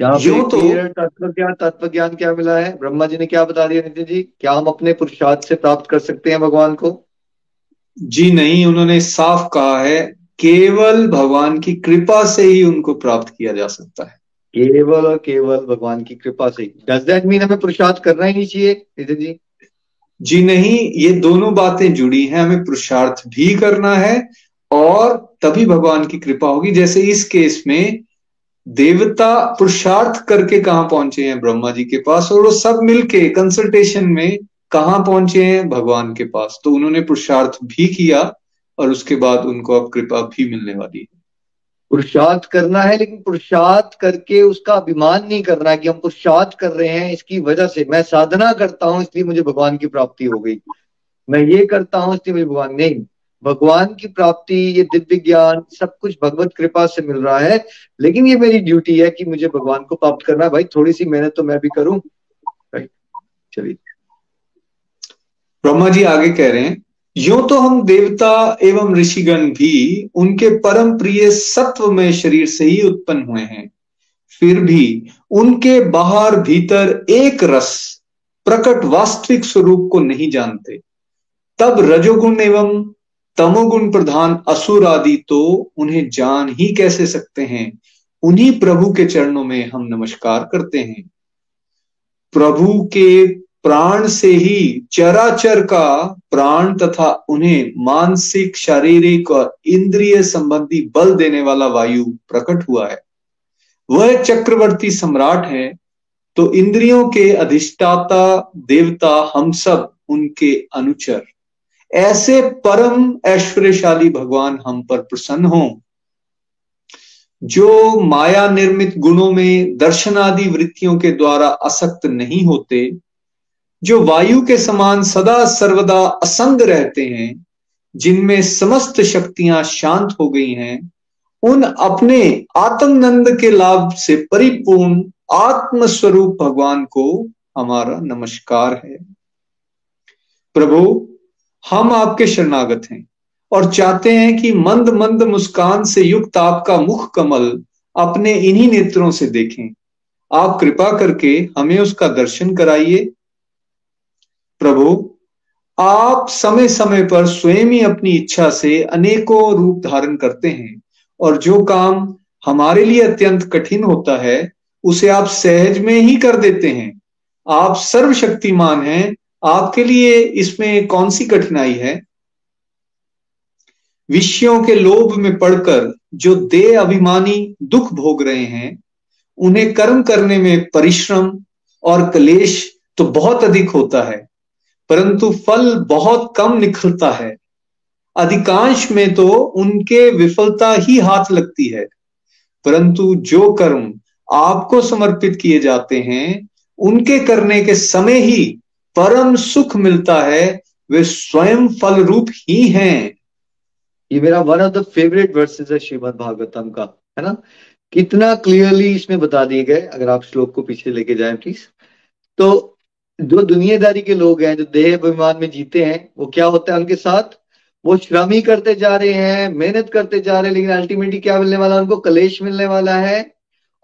C: यहाँ तो तत्व ज्ञान तत्व ज्ञान क्या मिला है? ब्रह्मा जी ने क्या बता दिया नितिन जी? क्या हम अपने पुरुषार्थ से प्राप्त कर सकते हैं भगवान को?
D: जी नहीं उन्होंने साफ़ कहा है केवल भगवान की कृपा से ही उनको प्राप्त किया जा सकता है।
C: केवल और केवल भगवान की कृपा से ही। डज दैट मीन हमें पुरुषार्थ करना ही नहीं चाहिए नितिन जी?
D: जी नहीं ये दोनों बातें जुड़ी हैं। हमें पुरुषार्थ भी करना है और तभी भगवान की कृपा होगी। जैसे इस केस में देवता पुरुषार्थ करके कहा पहुँचे हैं ब्रह्मा जी के पास और वो सब मिलके कंसल्टेशन में कहा पहुँचे हैं भगवान के पास? तो उन्होंने पुरुषार्थ भी किया और उसके बाद उनको अब कृपा भी मिलने वाली है।
C: पुरुषार्थ करना है, लेकिन पुरुषार्थ करके उसका अभिमान नहीं करना कि हम पुरुषार्थ कर रहे हैं, इसकी वजह से मैं साधना करता हूँ, इसलिए मुझे भगवान की प्राप्ति हो गई। मैं ये करता हूँ, इसलिए मुझे भगवान, नहीं। भगवान की प्राप्ति, ये दिव्य ज्ञान, सब कुछ भगवत कृपा से मिल रहा है। लेकिन ये मेरी ड्यूटी है कि मुझे भगवान को प्राप्त करना है। भाई थोड़ी सी मेहनत तो मैं भी करूँ। चलिए।
D: ब्रह्मा जी आगे कह रहे हैं, यो तो हम देवता एवं ऋषिगण भी उनके परम प्रिय सत्व में शरीर से ही उत्पन्न हुए हैं। फिर भी उनके बाहर भीतर एक रस प्रकट वास्तविक स्वरूप को नहीं जानते। तब रजोगुण एवं तमोगुण प्रधान असुर आदि तो उन्हें जान ही कैसे सकते हैं? उन्हीं प्रभु के चरणों में हम नमस्कार करते हैं। प्रभु के प्राण से ही चराचर का प्राण तथा उन्हें मानसिक, शारीरिक और इंद्रिय संबंधी बल देने वाला वायु प्रकट हुआ है। वह चक्रवर्ती सम्राट है तो इंद्रियों के अधिष्ठाता, देवता हम सब उनके अनुचर। ऐसे परम ऐश्वर्यशाली भगवान हम पर प्रसन्न हो, जो माया निर्मित गुणों में दर्शनादि वृत्तियों के द्वारा असक्त नहीं होते, जो वायु के समान सदा सर्वदा असंग रहते हैं, जिनमें समस्त शक्तियाँ शांत हो गई हैं, उन अपने आत्मनंद के लाभ से परिपूर्ण आत्मस्वरूप भगवान को हमारा नमस्कार है। प्रभु हम आपके शरणागत हैं और चाहते हैं कि मंद मंद मुस्कान से युक्त आपका मुख कमल अपने इन्हीं नेत्रों से देखें। आप कृपा करके हमें उसका दर्शन कराइए। प्रभु, आप समय समय पर स्वयं ही अपनी इच्छा से अनेकों रूप धारण करते हैं और जो काम हमारे लिए अत्यंत कठिन होता है, उसे आप सहज में ही कर देते हैं। आप सर्वशक्तिमान हैं आपके लिए इसमें कौन सी कठिनाई है? विषयों के लोभ में पड़कर जो देह अभिमानी दुख भोग रहे हैं, उन्हें कर्म करने में परिश्रम और कलेश तो बहुत अधिक होता है, परंतु फल बहुत कम निकलता है। अधिकांश में तो उनके विफलता ही हाथ लगती है, परंतु जो कर्म आपको समर्पित किए जाते हैं, उनके करने के समय ही परम सुख मिलता है, वे स्वयं फल रूप ही हैं।
C: ये मेरा one of the favourite verses है श्रीमद भागवतम का, है ना? कितना क्लियरली इसमें बता दिए गए, अगर आप श्लोक को पीछे लेके जाए प्लीज़ तो जो दुनियादारी के लोग हैं, जो देह अभिमान में जीते हैं, वो क्या होता है उनके साथ? वो श्रम ही करते जा रहे हैं, मेहनत करते जा रहे हैं, लेकिन अल्टीमेटली क्या मिलने वाला है? उनको कलेश मिलने वाला है,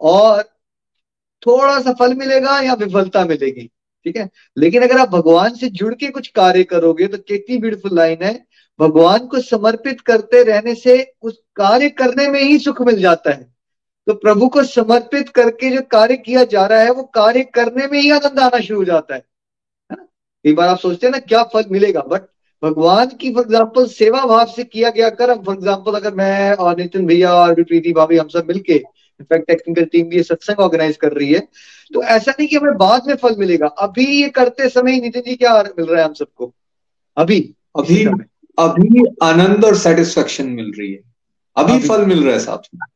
C: और थोड़ा सा फल मिलेगा या विफलता मिलेगी। ठीक है? लेकिन अगर आप भगवान से जुड़ के कुछ कार्य करोगे तो कितनी ब्यूटीफुल लाइन है। भगवान को समर्पित करते रहने से उस कार्य करने में ही सुख मिल जाता है। तो प्रभु को समर्पित करके जो कार्य किया जा रहा है, वो कार्य करने में ही आनंद आना शुरू हो जाता है। कई बार आप सोचते हैं ना, क्या फल मिलेगा? बट भगवान की फॉर एग्ज़ाम्पल सेवा भाव से किया गया कर्म फॉर एग्ज़ाम्पल अगर मैं और नितिन भैया और प्रीति भाभी, हम सब मिलके इनफैक्ट टेक्निकल टीम भी ये सत्संग ऑर्गेनाइज कर रही है। तो ऐसा नहीं कि हमें बाद में फल मिलेगा। अभी ये करते समय नितिन जी क्या मिल रहा है हम सबको? अभी।
D: अभी अभी आनंद और सेटिस्फेक्शन मिल रही है। अभी, अभी। फल मिल रहा है साथ में।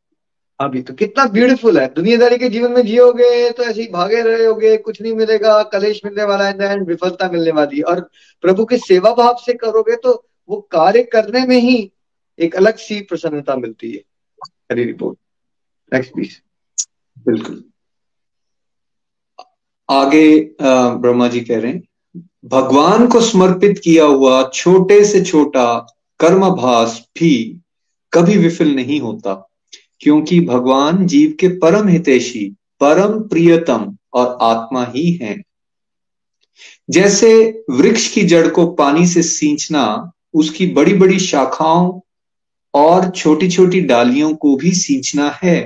C: अभी तो कितना ब्यूटीफुल है। दुनियादारी के जीवन में जियोगे तो ऐसे ही भागे रहे होगे कुछ नहीं मिलेगा कलेश मिलने वाला है विफलता मिलने वाली और प्रभु के सेवा भाव से करोगे तो वो कार्य करने में ही एक अलग सी प्रसन्नता मिलती है। हरी रिपोर्ट नेक्स्ट प्लीज़
D: बिल्कुल आगे ब्रह्मा जी कह रहे हैं, भगवान को समर्पित किया हुआ छोटे से छोटा कर्मभास भी कभी विफल नहीं होता, क्योंकि भगवान जीव के परम हितेशी, परम प्रियतम और आत्मा ही हैं। जैसे वृक्ष की जड़ को पानी से सींचना, उसकी बड़ी बड़ी शाखाओं और छोटी छोटी डालियों को भी सींचना है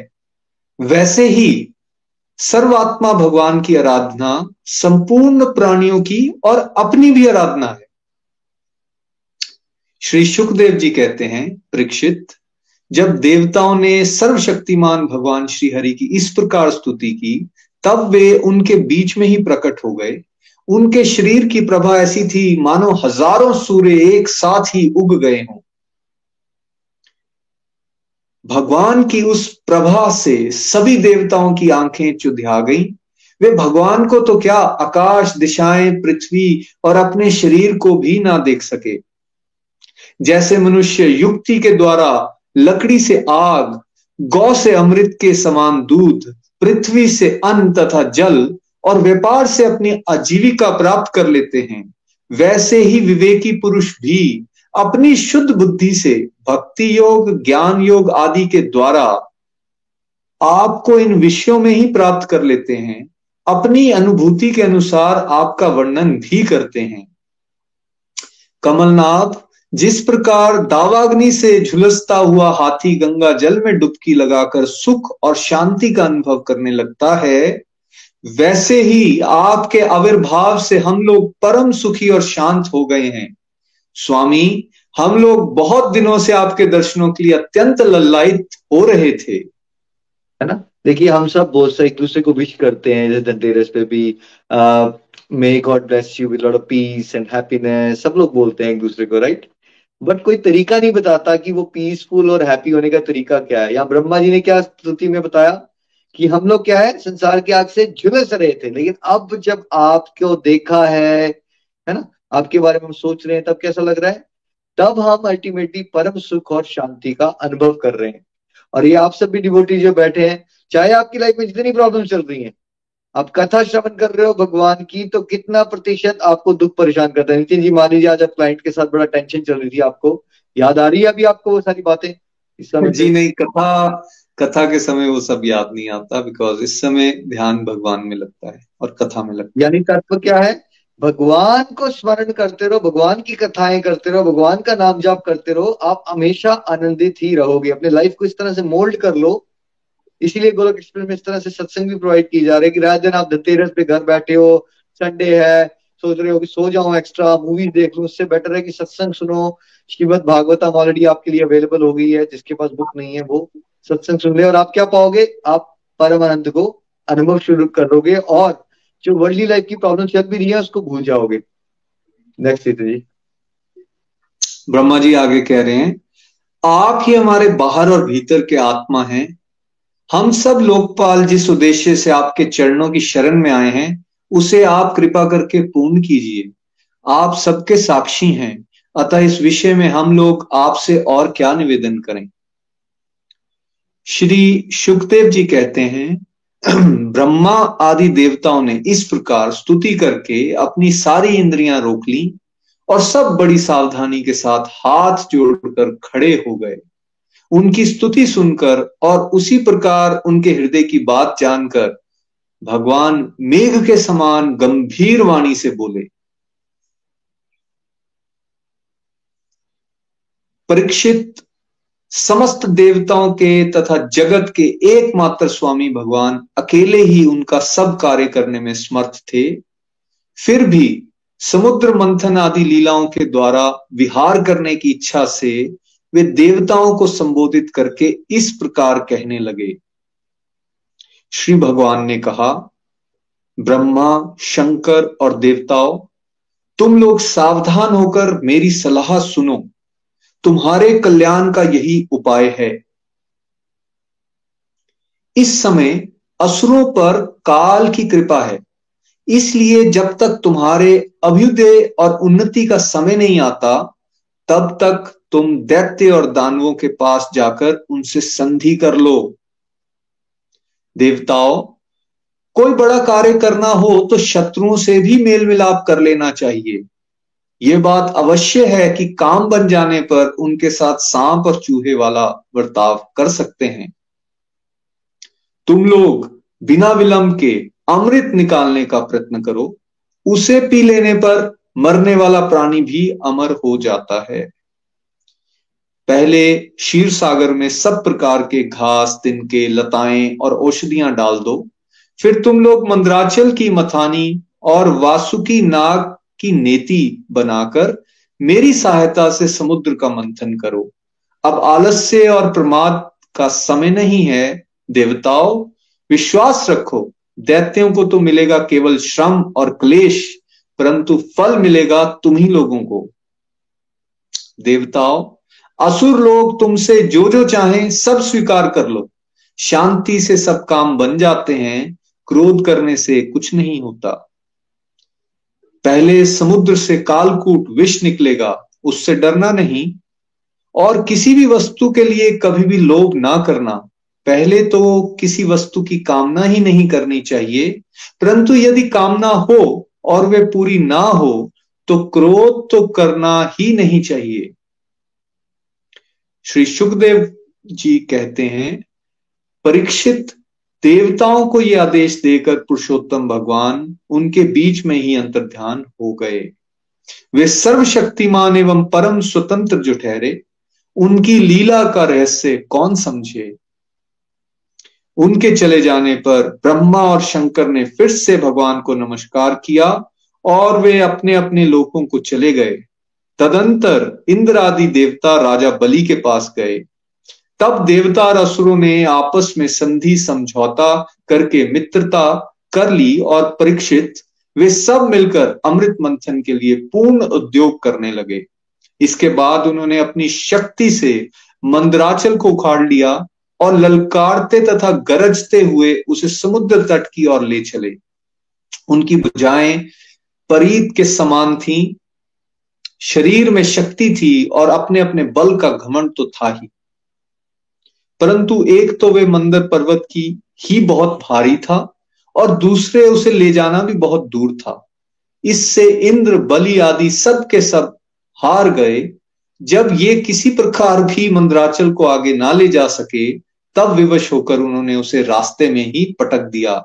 D: वैसे ही सर्वात्मा भगवान की आराधना संपूर्ण प्राणियों की और अपनी भी आराधना है। श्री सुखदेव जी कहते हैं, परीक्षित, जब देवताओं ने सर्वशक्तिमान भगवान श्री हरि की इस प्रकार स्तुति की, तब वे उनके बीच में ही प्रकट हो गए। उनके शरीर की प्रभा ऐसी थी, मानो हज़ारों सूर्य एक साथ ही उग गए हों। भगवान की उस प्रभा से सभी देवताओं की आँखें चुधिया गई। वे भगवान को तो क्या आकाश, दिशाएँ, पृथ्वी और अपने शरीर को भी ना देख सके। जैसे मनुष्य युक्ति के द्वारा लकड़ी से आग, गौ से अमृत के समान दूध, पृथ्वी से अन्न तथा जल और व्यापार से अपनी आजीविका प्राप्त कर लेते हैं, वैसे ही विवेकी पुरुष भी अपनी शुद्ध बुद्धि से भक्ति योग ज्ञान योग आदि के द्वारा आपको इन विषयों में ही प्राप्त कर लेते हैं। अपनी अनुभूति के अनुसार आपका वर्णन भी करते हैं। कमलनाथ, जिस प्रकार दावाग्नि से झुलसता हुआ हाथी गंगा जल में डुबकी लगाकर सुख और शांति का अनुभव करने लगता है, वैसे ही आपके आविर्भाव से हम लोग परम सुखी और शांत हो गए हैं। स्वामी हम लोग बहुत दिनों से आपके दर्शनों के लिए अत्यंत लल्लायित हो रहे थे।
C: है ना? देखिए, हम सब बहुत से एक दूसरे को विश करते हैं, जैसे धनतेरस पे भी may God bless you with lot of peace and happiness सब लोग बोलते हैं एक दूसरे को राइट बट कोई तरीका नहीं बताता कि वो पीसफुल और हैप्पी होने का तरीका क्या है। या ब्रह्मा जी ने क्या स्तुति में बताया कि हम लोग क्या है, संसार की आग से झुलस रहे थे। लेकिन अब जब आपको देखा है है ना? आपके बारे में हम सोच रहे हैं, तब कैसा लग रहा है? तब हम अल्टीमेटली परम सुख और शांति का अनुभव कर रहे हैं। और ये आप सब भी डिवोटी जो बैठे हैं चाहे आपकी लाइफ में जितनी प्रॉब्लम चल रही है आप कथा श्रवण कर रहे हो भगवान की तो कितना प्रतिशत आपको दुख परेशान करता है? नितिन जी मान लीजिए आज आप क्लाइंट के साथ बड़ा टेंशन चल रही थी आपको। याद आ रही है अभी आपको वो सारी बातें?
D: इस समय जी नहीं कथा कथा के समय वो सब याद नहीं आता बिकॉज़ इस समय ध्यान भगवान में लगता है और कथा में लगता
C: है। यानी तत्व क्या है? भगवान को स्मरण करते रहो, भगवान की कथाएँ करते रहो, भगवान का नाम जाप करते रहो, आप हमेशा आनंदित ही रहोगे। अपने लाइफ को इस तरह से मोल्ड कर लो। इसीलिए गोलक एक्सप्रेस में इस तरह से सत्संग भी प्रोवाइड की जा रही है कि रात दिन आप धनतेरस पे घर बैठे हो संडे है, सोच रहे हो कि सो जाओ एक्स्ट्रा मूवी देख लो, उससे बेटर है कि सत्संग सुनो। श्रीमद भागवतम ऑलरेडी आपके लिए अवेलेबल हो गई है, जिसके पास बुक नहीं है, वो सत्संग सुन ले। और आप क्या पाओगे? आप परम आनंद को अनुभव शुरू करोगे और जो वर्ल्डली लाइफ की प्रॉब्लम चल भी रही है, उसको भूल जाओगे। नेक्स्ट जी।
D: ब्रह्मा जी आगे कह रहे हैं, आप ही हमारे बाहर और भीतर के आत्मा हैं। हम सब लोकपाल जिस उद्देश्य से आपके चरणों की शरण में आए हैं, उसे आप कृपा करके पूर्ण कीजिए। आप सबके साक्षी हैं। अतः इस विषय में हम लोग आपसे और क्या निवेदन करें? श्री सुखदेव जी कहते हैं ब्रह्मा आदि देवताओं ने इस प्रकार स्तुति करके अपनी सारी इंद्रियाँ रोक ली और सब बड़ी सावधानी के साथ हाथ जोड़कर खड़े हो गए। उनकी स्तुति सुनकर और उसी प्रकार उनके हृदय की बात जानकर भगवान मेघ के समान गंभीर वाणी से बोले, परीक्षित समस्त देवताओं के तथा जगत के एकमात्र स्वामी भगवान अकेले ही उनका सब कार्य करने में समर्थ थे। फिर भी समुद्र मंथन आदि लीलाओं के द्वारा विहार करने की इच्छा से वे देवताओं को संबोधित करके इस प्रकार कहने लगे। श्री भगवान ने कहा, ब्रह्मा, शंकर और देवताओं, तुम लोग सावधान होकर मेरी सलाह सुनो। तुम्हारे कल्याण का यही उपाय है। इस समय असुरों पर काल की कृपा है। इसलिए जब तक तुम्हारे अभ्युदय और उन्नति का समय नहीं आता, तब तक तुम दैत्य और दानवों के पास जाकर उनसे संधि कर लो। देवताओं, कोई बड़ा कार्य करना हो तो शत्रुओं से भी मेल मिलाप कर लेना चाहिए। ये बात अवश्य है कि काम बन जाने पर उनके साथ सांप और चूहे वाला बर्ताव कर सकते हैं। तुम लोग बिना विलंब के अमृत निकालने का प्रयत्न करो। उसे पी लेने पर मरने वाला प्राणी भी अमर हो जाता है। पहले क्षीर सागर में सब प्रकार के घास, तिनके, लताएँ और औषधियाँ डाल दो। फिर तुम लोग मंद्राचल की मथानी और वासुकी नाग की नेति बनाकर मेरी सहायता से समुद्र का मंथन करो। अब आलस्य और प्रमाद का समय नहीं है। देवताओं, विश्वास रखो। दैत्यों को तो मिलेगा केवल श्रम और क्लेश, परंतु फल मिलेगा तुम्ही लोगों को। देवताओं, असुर लोग तुमसे जो जो चाहें सब स्वीकार कर लो। शांति से सब काम बन जाते हैं। क्रोध करने से कुछ नहीं होता। पहले समुद्र से कालकूट विष निकलेगा, उससे डरना नहीं। और किसी भी वस्तु के लिए कभी भी लोभ ना करना। पहले तो किसी वस्तु की कामना ही नहीं करनी चाहिए। परंतु यदि कामना हो और वे पूरी ना हो तो क्रोध तो करना ही नहीं चाहिए। श्री सुखदेव जी कहते हैं, परीक्षित देवताओं को यह आदेश देकर पुरुषोत्तम भगवान उनके बीच में ही अंतर ध्यान हो गए। वे सर्वशक्तिमान एवं परम स्वतंत्र जो ठहरे, उनकी लीला का रहस्य कौन समझे? उनके चले जाने पर ब्रह्मा और शंकर ने फिर से भगवान को नमस्कार किया और वे अपने अपने लोगों को चले गए। तदंतर इंद्र आदि देवता राजा बलि के पास गए। तब देवता और असुरों ने आपस में संधि समझौता करके मित्रता कर ली और परीक्षित, वे सब मिलकर अमृत मंथन के लिए पूर्ण उद्योग करने लगे। इसके बाद उन्होंने अपनी शक्ति से मंदराचल को उखाड़ लिया और ललकारते तथा गरजते हुए उसे समुद्र तट की ओर ले चले। उनकी बुझाएँ परीत के समान थी, शरीर में शक्ति थी और अपने अपने बल का घमंड तो था ही। परंतु एक तो वे मंदर पर्वत की ही बहुत भारी था और दूसरे उसे ले जाना भी बहुत दूर था। इससे इंद्र, बलि आदि सब के सब हार गए। जब ये किसी प्रकार भी मंदराचल को आगे ना ले जा सके, तब विवश होकर उन्होंने उसे रास्ते में ही पटक दिया।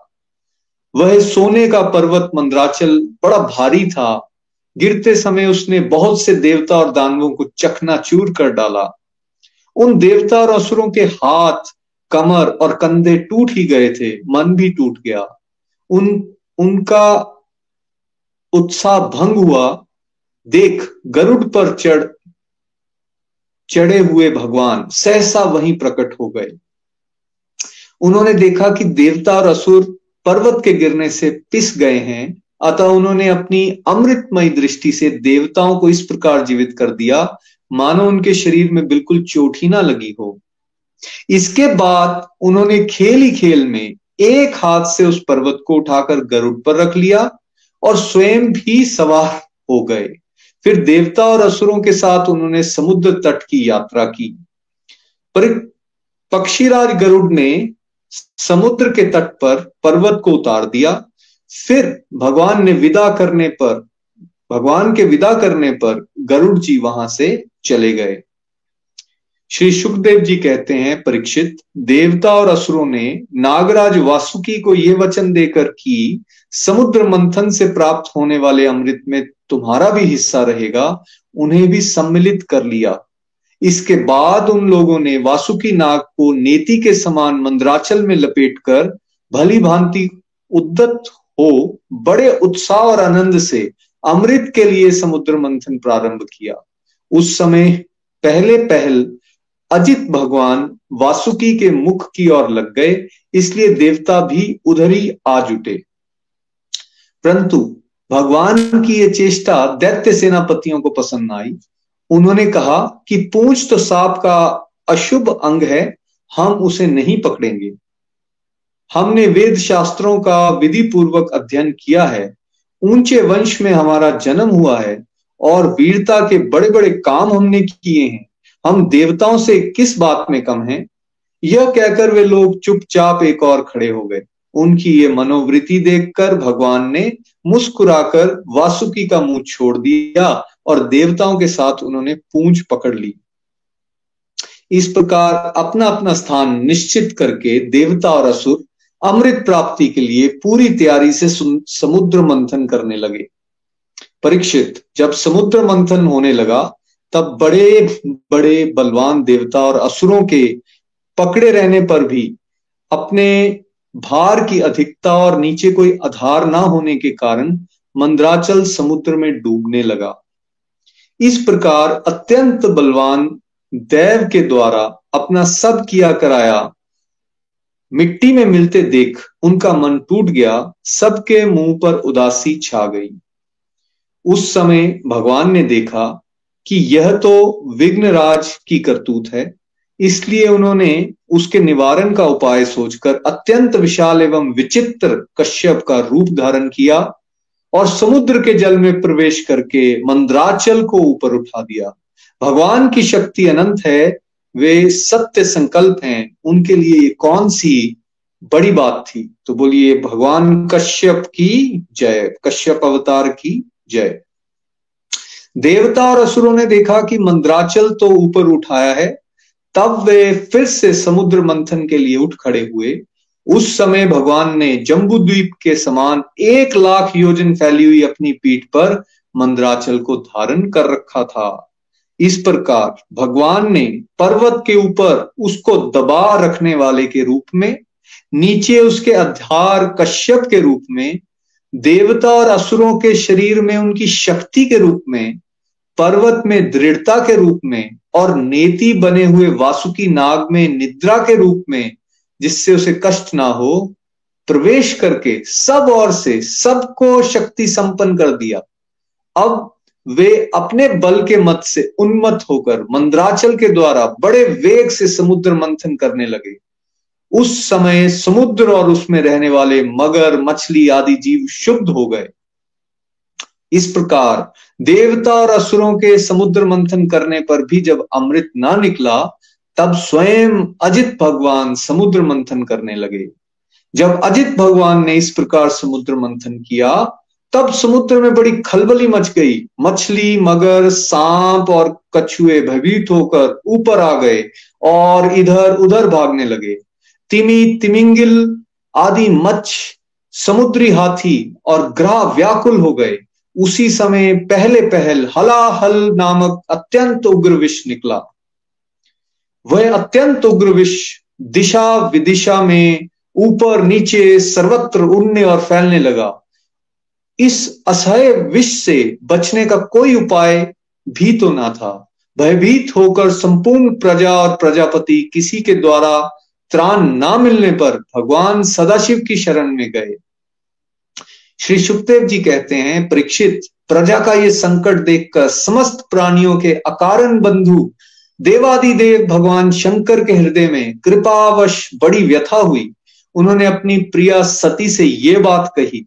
D: वह सोने का पर्वत मंदराचल बड़ा भारी था। गिरते समय उसने बहुत से देवता और दानवों को चकनाचूर कर डाला। उन देवता और असुरों के हाथ, कमर और कंधे टूट ही गए थे, मन भी टूट गया। उन, उनका उत्साह भंग हुआ। देख, गरुड़ पर चढ़, चढ़े हुए भगवान, सहसा वहीं प्रकट हो गए। उन्होंने देखा कि देवता और असुर पर्वत के गिरने से पिस गए हैं, अतः उन्होंने अपनी अमृतमयी दृष्टि से देवताओं को इस प्रकार जीवित कर दिया मानो उनके शरीर में बिल्कुल चोट ही ना लगी हो। इसके बाद उन्होंने खेल ही खेल में एक हाथ से उस पर्वत को उठाकर गरुड़ पर रख लिया और स्वयं भी सवार हो गए। फिर देवता और असुरों के साथ उन्होंने समुद्र तट की यात्रा की। पर पक्षीराज गरुड़ ने समुद्र के तट पर पर्वत को उतार दिया। फिर भगवान ने विदा करने पर भगवान के विदा करने पर गरुड़ जी वहाँ से चले गए। श्री सुखदेव जी कहते हैं, परीक्षित, देवता और असुरों ने नागराज वासुकी को यह वचन देकर कि समुद्र मंथन से प्राप्त होने वाले अमृत में तुम्हारा भी हिस्सा रहेगा, उन्हें भी सम्मिलित कर लिया। इसके बाद उन लोगों ने वासुकी नाग को नेति के समान मंदराचल में लपेटकर भली भांति उद्दत हो, बड़े उत्साह और आनंद से अमृत के लिए समुद्र मंथन प्रारंभ किया। उस समय पहले पहल अजित भगवान वासुकी के मुख की ओर लग गए, इसलिए देवता भी उधर ही आ जुटे। परंतु भगवान की यह चेष्टा दैत्य सेनापतियों को पसंद आई। उन्होंने कहा कि पूंछ तो सांप का अशुभ अंग है, हम उसे नहीं पकड़ेंगे। हमने वेद शास्त्रों का विधि पूर्वक अध्ययन किया है ऊँचे वंश में हमारा जन्म हुआ है और वीरता के बड़े बड़े काम हमने किए हैं। हम देवताओं से किस बात में कम हैं? यह कहकर वे लोग चुपचाप एक और खड़े हो गए। उनकी ये मनोवृत्ति देखकर भगवान ने मुस्कुराकर वासुकी का मुँह छोड़ दिया और देवताओं के साथ उन्होंने पूंछ पकड़ ली। इस प्रकार अपना अपना स्थान निश्चित करके देवता और असुर अमृत प्राप्ति के लिए पूरी तैयारी से समुद्र मंथन करने लगे। परीक्षित, जब समुद्र मंथन होने लगा, तब बड़े बड़े बलवान देवता और असुरों के पकड़े रहने पर भी अपने भार की अधिकता और नीचे कोई आधार ना होने के कारण मंद्राचल समुद्र में डूबने लगा। इस प्रकार अत्यंत बलवान देव के द्वारा अपना सब किया कराया मिट्टी में मिलते देख उनका मन टूट गया, सबके मुँह पर उदासी छा गई। उस समय भगवान ने देखा कि यह तो विघ्नराज की करतूत है, इसलिए उन्होंने उसके निवारण का उपाय सोचकर अत्यंत विशाल एवं विचित्र कश्यप का रूप धारण किया और समुद्र के जल में प्रवेश करके मंद्राचल को ऊपर उठा दिया। भगवान की शक्ति अनंत है वे सत्य संकल्प हैं, उनके लिए ये कौन सी बड़ी बात थी? तो बोलिए, भगवान कश्यप की जय, कश्यप अवतार की जय। देवता और असुरों ने देखा कि मंद्राचल तो ऊपर उठाया है, तब वे फिर से समुद्र मंथन के लिए उठ खड़े हुए। उस समय भगवान ने जम्बू द्वीप के समान एक लाख योजन फैली हुई अपनी पीठ पर मंद्राचल को धारण कर रखा था। इस प्रकार भगवान ने पर्वत के ऊपर उसको दबा रखने वाले के रूप में, नीचे उसके आधार कश्यप के रूप में, देवता और असुरों के शरीर में उनकी शक्ति के रूप में, पर्वत में दृढ़ता के रूप में और नेति बने हुए वासुकी नाग में निद्रा के रूप में, जिससे उसे कष्ट ना हो, प्रवेश करके सब और से सबको शक्ति संपन्न कर दिया। अब वे अपने बल के मत से उन्मत होकर मंद्राचल के द्वारा बड़े वेग से समुद्र मंथन करने लगे। उस समय समुद्र और उसमें रहने वाले मगर, मछली आदि जीव शुद्ध हो गए। इस प्रकार देवता और असुरों के समुद्र मंथन करने पर भी जब अमृत ना निकला, तब स्वयं अजित भगवान समुद्र मंथन करने लगे। जब अजित भगवान ने इस प्रकार समुद्र मंथन किया तब समुद्र में बड़ी खलबली मच गई। मछली, मगर, सांप और कछुए भयभीत होकर ऊपर आ गए और इधर उधर भागने लगे। तिमी, तिमिंगिल, आदि मच्छ, समुद्री हाथी और ग्रह व्याकुल हो गए। उसी समय पहले पहल हलाहल नामक अत्यंत उग्र विष निकला। वह अत्यंत उग्र विष दिशा विदिशा में ऊपर नीचे सर्वत्र उड़ने और फैलने लगा। इस असह्य विष से बचने का कोई उपाय भी तो ना था। भयभीत होकर संपूर्ण प्रजा और प्रजापति किसी के द्वारा त्राण ना मिलने पर भगवान सदाशिव की शरण में गए। श्री सुखदेव जी कहते हैं, परीक्षित, प्रजा का ये संकट देखकर समस्त प्राणियों के अकारण बंधु, देवादिदेव भगवान शंकर के हृदय में कृपावश बड़ी व्यथा हुई। उन्होंने अपनी प्रिया सती से ये बात कही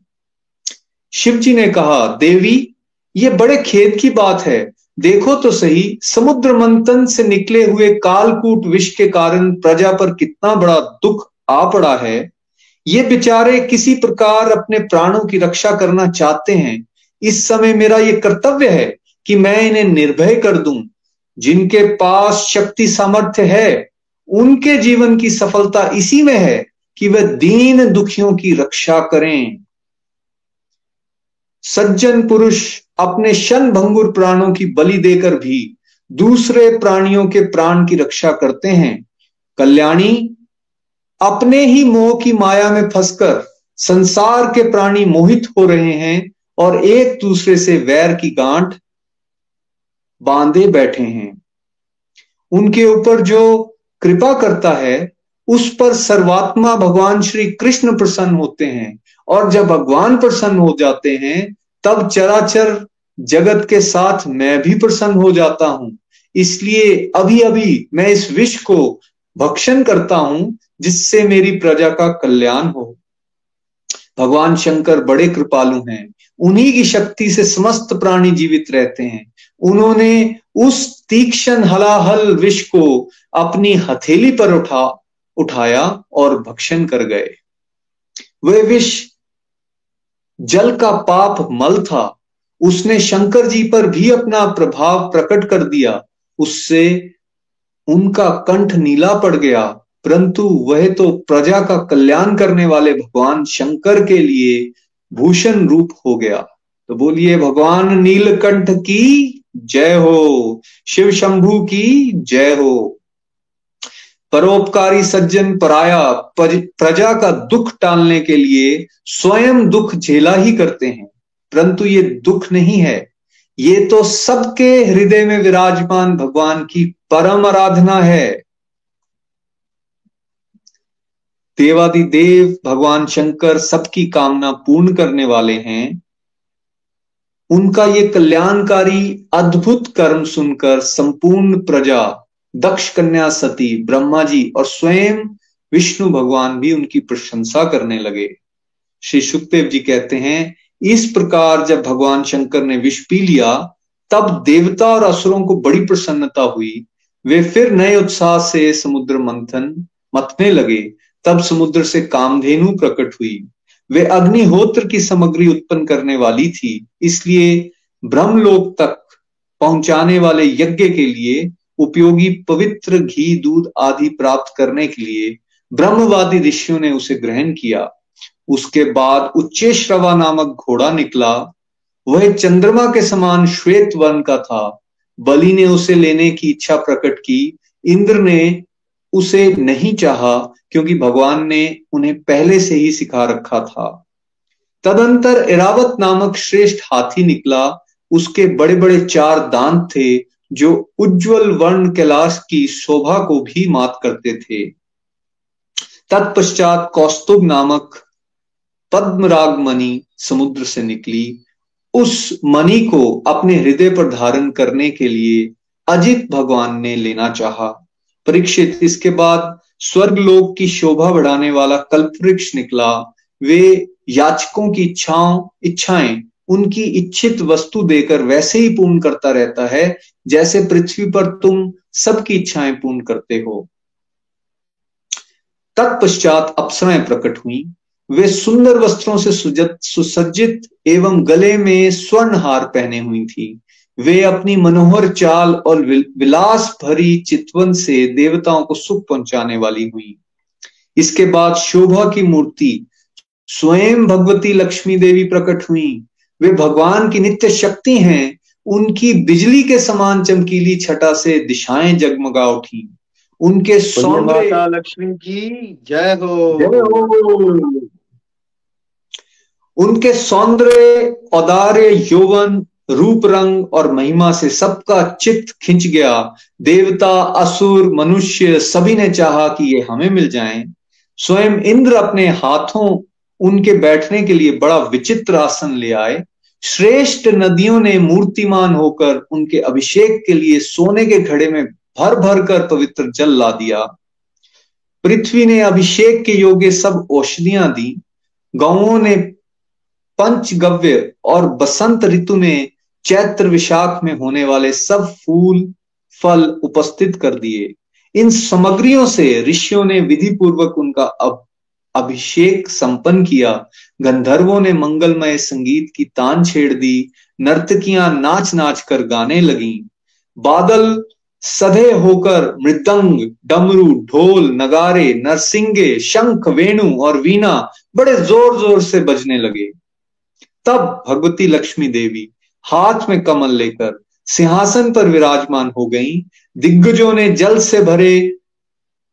D: शिव जी ने कहा, देवी, ये बड़े खेद की बात है। देखो तो सही समुद्र मंथन से निकले हुए कालकूट विष के कारण प्रजा पर कितना बड़ा दुख आ पड़ा है। ये बेचारे किसी प्रकार अपने प्राणों की रक्षा करना चाहते हैं। इस समय मेरा ये कर्तव्य है कि मैं इन्हें निर्भय कर दूँ। जिनके पास शक्ति सामर्थ्य है, उनके जीवन की सफलता इसी में है कि वह दीन दुखियों की रक्षा करें। सज्जन पुरुष अपने शन भंगुर प्राणों की बलि देकर भी दूसरे प्राणियों के प्राण की रक्षा करते हैं। कल्याणी, अपने ही मोह की माया में फंसकर संसार के प्राणी मोहित हो रहे हैं और एक दूसरे से वैर की गांठ बांधे बैठे हैं। उनके ऊपर जो कृपा करता है, उस पर सर्वात्मा भगवान श्री कृष्ण प्रसन्न होते हैं। और जब भगवान प्रसन्न हो जाते हैं, तब चराचर जगत के साथ मैं भी प्रसन्न हो जाता हूँ। इसलिए अभी अभी मैं इस विष को भक्षण करता हूँ, जिससे मेरी प्रजा का कल्याण हो। भगवान शंकर बड़े कृपालु हैं। उन्हीं की शक्ति से समस्त प्राणी जीवित रहते हैं। उन्होंने उस तीक्ष्ण हलाहल विष को अपनी हथेली पर उठा, उठाया और भक्षण कर गए। वह विष जल का पाप मल था। उसने शंकर जी पर भी अपना प्रभाव प्रकट कर दिया। उससे उनका कंठ नीला पड़ गया। परंतु वह तो प्रजा का कल्याण करने वाले भगवान शंकर के लिए भूषण रूप हो गया। तो बोलिए, भगवान नीलकंठ की जय हो, शिव शंभु की जय हो। परोपकारी सज्जन पराया प्रजा का दुख टालने के लिए स्वयं दुख झेला ही करते हैं। परंतु ये दुख नहीं है। ये तो सबके हृदय में विराजमान भगवान की परम आराधना है। देवादि देव भगवान शंकर सबकी कामना पूर्ण करने वाले हैं। उनका ये कल्याणकारी, अद्भुत कर्म सुनकर संपूर्ण प्रजा दक्ष कन्या सती ब्रह्मा जी और स्वयं विष्णु भगवान भी उनकी प्रशंसा करने लगे। श्री सुखदेव जी कहते हैं, इस प्रकार जब भगवान शंकर ने विष पी लिया, तब देवता और असुरों को बड़ी प्रसन्नता हुई। वे फिर नए उत्साह से समुद्र मंथन मतने लगे। तब समुद्र से कामधेनु प्रकट हुई। वे अग्निहोत्र की सामग्री उत्पन्न करने वाली थी, इसलिए ब्रह्मलोक तक पहुँचाने वाले यज्ञ के लिए उपयोगी पवित्र घी दूध आदि प्राप्त करने के लिए ब्रह्मवादी ऋषियों ने उसे ग्रहण किया। उसके बाद उच्चे श्रवा नामक घोड़ा निकला। वह चंद्रमा के समान श्वेत वर्ण का था। बलि ने उसे लेने की इच्छा प्रकट की। इंद्र ने उसे नहीं चाहा क्योंकि भगवान ने उन्हें पहले से ही सिखा रखा था। तदंतर एरावत नामक श्रेष्ठ हाथी निकला। उसके बड़े बड़े चार दांत थे। जो उज्जवल वर्ण कैलाश की शोभा को भी मात करते थे। तत्पश्चात कौस्तुभ नामक पद्मराग मणि समुद्र से निकली। उस मणि को अपने हृदय पर धारण करने के लिए अजित भगवान ने लेना चाहा। परीक्षित, इसके बाद स्वर्ग लोक की शोभा बढ़ाने वाला कल्पवृक्ष निकला। वे याचकों की इच्छाओं इच्छाएँ उनकी इच्छित वस्तु देकर वैसे ही पूर्ण करता रहता है, जैसे पृथ्वी पर तुम सबकी इच्छाएँ पूर्ण करते हो। तत्पश्चात अप्सराएँ प्रकट हुई। वे सुंदर वस्त्रों से सुसज्जित एवं गले में स्वर्ण हार पहने हुई थी। वे अपनी मनोहर चाल और विलास भरी चितवन से देवताओं को सुख पहुँचाने वाली हुई। इसके बाद शोभा की मूर्ति, स्वयं भगवती लक्ष्मी देवी प्रकट हुई। वे भगवान की नित्य शक्ति हैं उनकी बिजली के समान चमकीली छटा से दिशाएँ जगमगा उठी। उनके
C: सौंदर्य लक्ष्मी की जय हो।
D: जय हो। उनके सौंदर्य औदार्य यौवन रूप रंग और महिमा से सबका चित्त खिंच गया। देवता असुर मनुष्य सभी ने चाहा कि ये हमें मिल जाएँ। स्वयं इंद्र अपने हाथों उनके बैठने के लिए बड़ा विचित्र आसन ले आए। श्रेष्ठ नदियों ने मूर्तिमान होकर उनके अभिषेक के लिए सोने के घड़े में भर भर कर पवित्र जल ला दिया। पृथ्वी ने अभिषेक के योग्य सब औषधियाँ दी। गौओं ने पंचगव्य और बसंत ऋतु में चैत्र विशाख में होने वाले सब फूल, फल उपस्थित कर दिए। इन सामग्रियों से ऋषियों ने विधि पूर्वक उनका अभिषेक संपन्न किया। गंधर्वों ने मंगलमय संगीत की तान छेड़ दी, नर्तकियाँ नाच नाच कर गाने लगी। बादल सधे होकर मृदंग, डमरू, ढोल, नगारे, नरसिंगे, शंख, वेणु और वीणा बड़े ज़ोर ज़ोर से बजने लगे। तब भगवती लक्ष्मी देवी हाथ में कमल लेकर सिंहासन पर विराजमान हो गई। दिग्गजों ने जल से भरे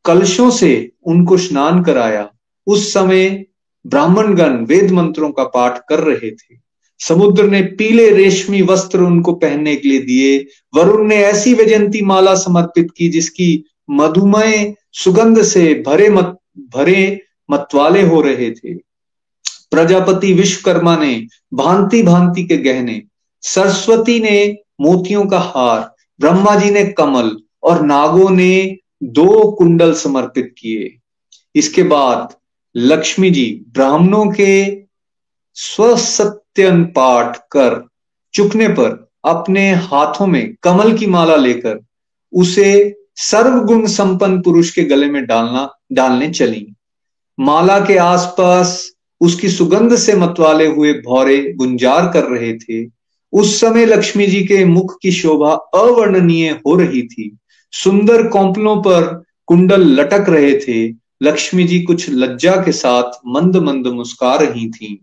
D: कलशों से उनको स्नान कराया। उस समय ब्राह्मणगण वेद मंत्रों का पाठ कर रहे थे। समुद्र ने पीले रेशमी वस्त्र उनको पहनने के लिए दिए। वरुण ने ऐसी वैजंती माला समर्पित की जिसकी मधुमय सुगंध से भरे मत, भरे मतवाले हो रहे थे। प्रजापति विश्वकर्मा ने भांति भांति के गहने, सरस्वती ने मोतियों का हार, ब्रह्मा जी ने कमल और नागों ने दो कुंडल समर्पित किए। इसके बाद लक्ष्मी जी, ब्राह्मणों के स्वसत्यन पाठ कर चुकने पर अपने हाथों में कमल की माला लेकर उसे सर्वगुण संपन्न पुरुष के गले में डालना, डालने चली। माला के आसपास उसकी सुगंध से मतवाले हुए भौरे गुंजार कर रहे थे। उस समय लक्ष्मी जी के मुख की शोभा अवर्णनीय हो रही थी। सुंदर कौंपलों पर कुंडल लटक रहे थे। लक्ष्मी जी कुछ लज्जा के साथ मंद मंद मुस्का रही थी।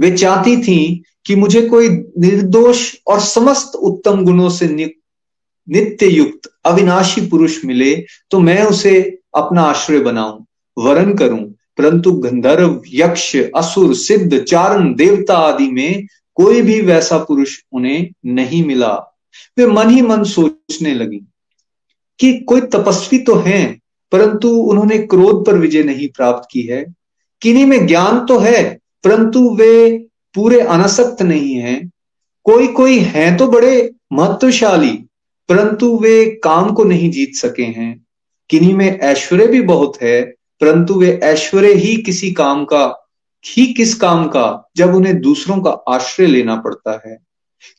D: वे चाहती थी कि मुझे कोई निर्दोष और समस्त उत्तम गुणों से नित्य युक्त अविनाशी पुरुष मिले तो मैं उसे अपना आश्रय बनाऊँ, वरण करूँ। परंतु गंधर्व, यक्ष, असुर, सिद्ध, चारण, देवता आदि में कोई भी वैसा पुरुष उन्हें नहीं मिला। वे मन ही मन सोचने लगी कि कोई तपस्वी तो है परंतु उन्होंने क्रोध पर विजय नहीं प्राप्त की है। किन्हीं में ज्ञान तो है, परंतु वे पूरे अनासक्त नहीं है। कोई कोई है तो बड़े महत्वशाली, परंतु वे काम को नहीं जीत सके हैं। किन्हीं में ऐश्वर्य भी बहुत है, परंतु वे ऐश्वर्य ही किसी काम का, ही किस काम का, जब उन्हें दूसरों का आश्रय लेना पड़ता है।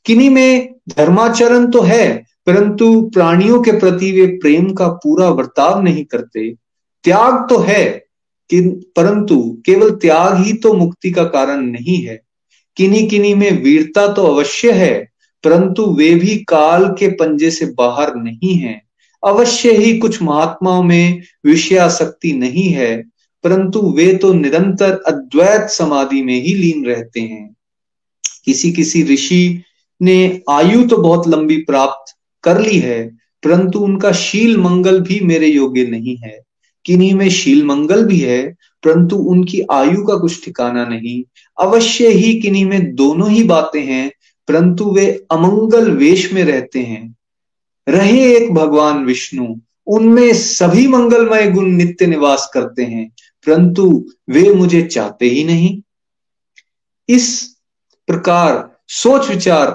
D: किन्हीं में धर्माचरण तो है परंतु प्राणियों के प्रति वे प्रेम का पूरा बर्ताव नहीं करते। त्याग तो है कि परंतु केवल त्याग ही तो मुक्ति का कारण नहीं है। किन्हीं किन्हीं में वीरता तो अवश्य है, परंतु वे भी काल के पंजे से बाहर नहीं है। अवश्य ही कुछ महात्माओं में विषयाशक्ति नहीं है, परंतु वे तो निरंतर अद्वैत समाधि में ही लीन रहते हैं। किसी किसी ऋषि ने आयु तो बहुत लंबी प्राप्त कर ली है, परंतु उनका शील मंगल भी मेरे योग्य नहीं है। किन्हीं में शील मंगल भी है, परंतु उनकी आयु का कुछ ठिकाना नहीं। अवश्य ही किन्हीं में दोनों ही बातें हैं, परंतु वे अमंगल वेश में रहते हैं। रहे एक भगवान विष्णु, उनमें सभी मंगलमय गुण नित्य निवास करते हैं, परंतु वे मुझे चाहते ही नहीं। इस प्रकार सोच विचार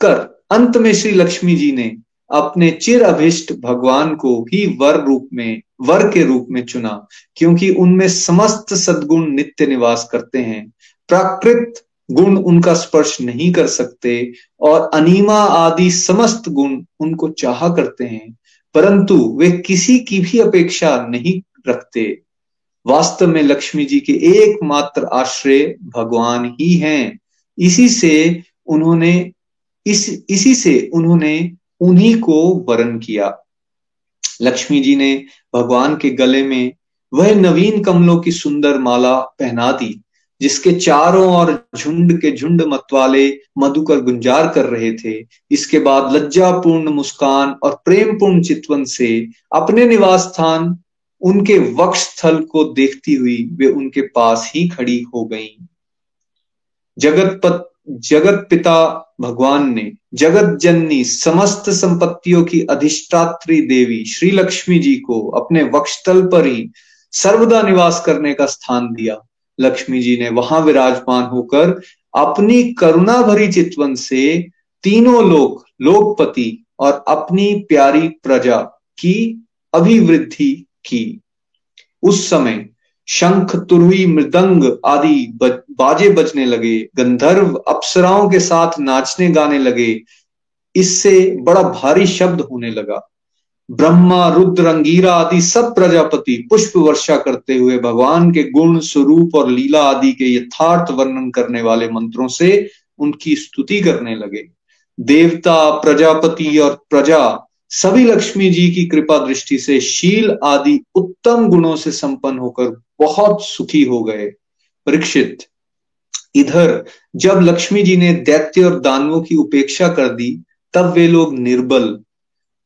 D: कर अंत में श्री लक्ष्मी जी ने अपने चिर अभिष्ट भगवान को ही वर रूप में, वर के रूप में चुना, क्योंकि उनमें समस्त सद्गुण नित्य निवास करते हैं। प्राकृत गुण उनका स्पर्श नहीं कर सकते, और अनिमा आदि समस्त गुण उनको चाह करते हैं, परंतु वे किसी की भी अपेक्षा नहीं रखते। वास्तव में लक्ष्मी जी के एकमात्र आश्रय भगवान ही हैं। इसी से उन्होंने, इस, इसी से उन्होंने उन्हीं को वरण किया लक्ष्मी जी ने भगवान के गले में वह नवीन कमलों की सुंदर माला पहना दी, जिसके चारों ओर झुंड के झुंड मतवाले मधुकर गुंजार कर रहे थे इसके बाद लज्जापूर्ण मुस्कान और प्रेमपूर्ण चितवन से अपने निवास स्थान, उनके वक्ष स्थल को देखती हुई वे उनके पास ही खड़ी हो गईं। जगत पत जगत पिता भगवान ने जगत जननी समस्त संपत्तियों की अधिष्ठात्री देवी श्री लक्ष्मी जी को अपने वक्षतल पर ही सर्वदा निवास करने का स्थान दिया। लक्ष्मी जी ने वहाँ विराजमान होकर अपनी करुणा भरी चितवन से तीनों लोक, लोकपति और अपनी प्यारी प्रजा की अभिवृद्धि की। उस समय शंख, तुरही, मृदंग आदि बाजे बजने लगे, गंधर्व अप्सराओं के साथ नाचने गाने लगे। इससे बड़ा भारी शब्द होने लगा। ब्रह्मा, रुद्र, अंगीरा आदि सब प्रजापति पुष्प वर्षा करते हुए भगवान के गुण, स्वरूप और लीला आदि के यथार्थ वर्णन करने वाले मंत्रों से उनकी स्तुति करने लगे। देवता, प्रजापति और प्रजा, सभी लक्ष्मी जी की कृपा दृष्टि से शील आदि उत्तम गुणों से संपन्न होकर बहुत सुखी हो गए, परीक्षित। इधर, जब लक्ष्मी जी ने दैत्य और दानवों की उपेक्षा कर दी, तब वे लोग निर्बल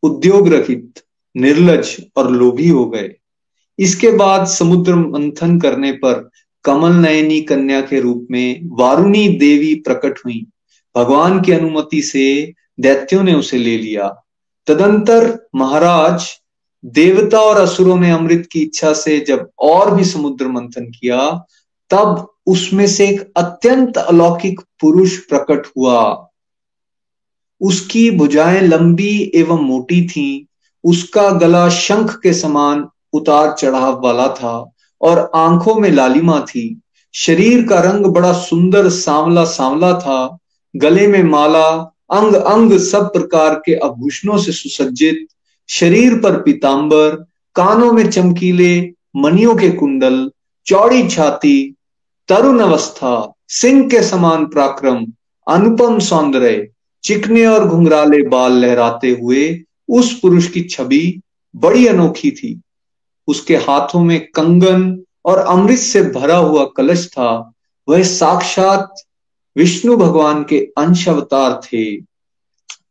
D: उद्योग रहित निर्लज और लोभी हो गए। इसके बाद समुद्र मंथन करने पर कमल नयनी कन्या के रूप में वारुणी देवी प्रकट हुई। भगवान की अनुमति से दैत्यों ने उसे ले लिया। तदंतर महाराज देवता और असुरों ने अमृत की इच्छा से जब और भी समुद्र मंथन किया तब उसमें से एक अत्यंत अलौकिक पुरुष प्रकट हुआ। उसकी भुजाएँ लंबी एवं मोटी थीं, उसका गला शंख के समान उतार चढ़ाव वाला था और आँखों में लालिमा थी। शरीर का रंग बड़ा सुंदर सांवला सांवला था गले में माला अंग अंग सब प्रकार के आभूषणों से सुसज्जित शरीर पर पीतांबर, कानों में चमकीले, मनियों के कुंडल, चौड़ी छाती, तरुण अवस्था, सिंह के समान पराक्रम, अनुपम सौंदर्य, चिकने और घुंघराले बाल लहराते हुए उस पुरुष की छवि बड़ी अनोखी थी। उसके हाथों में कंगन और अमृत से भरा हुआ कलश था। वह साक्षात विष्णु भगवान के अंश अवतार थे।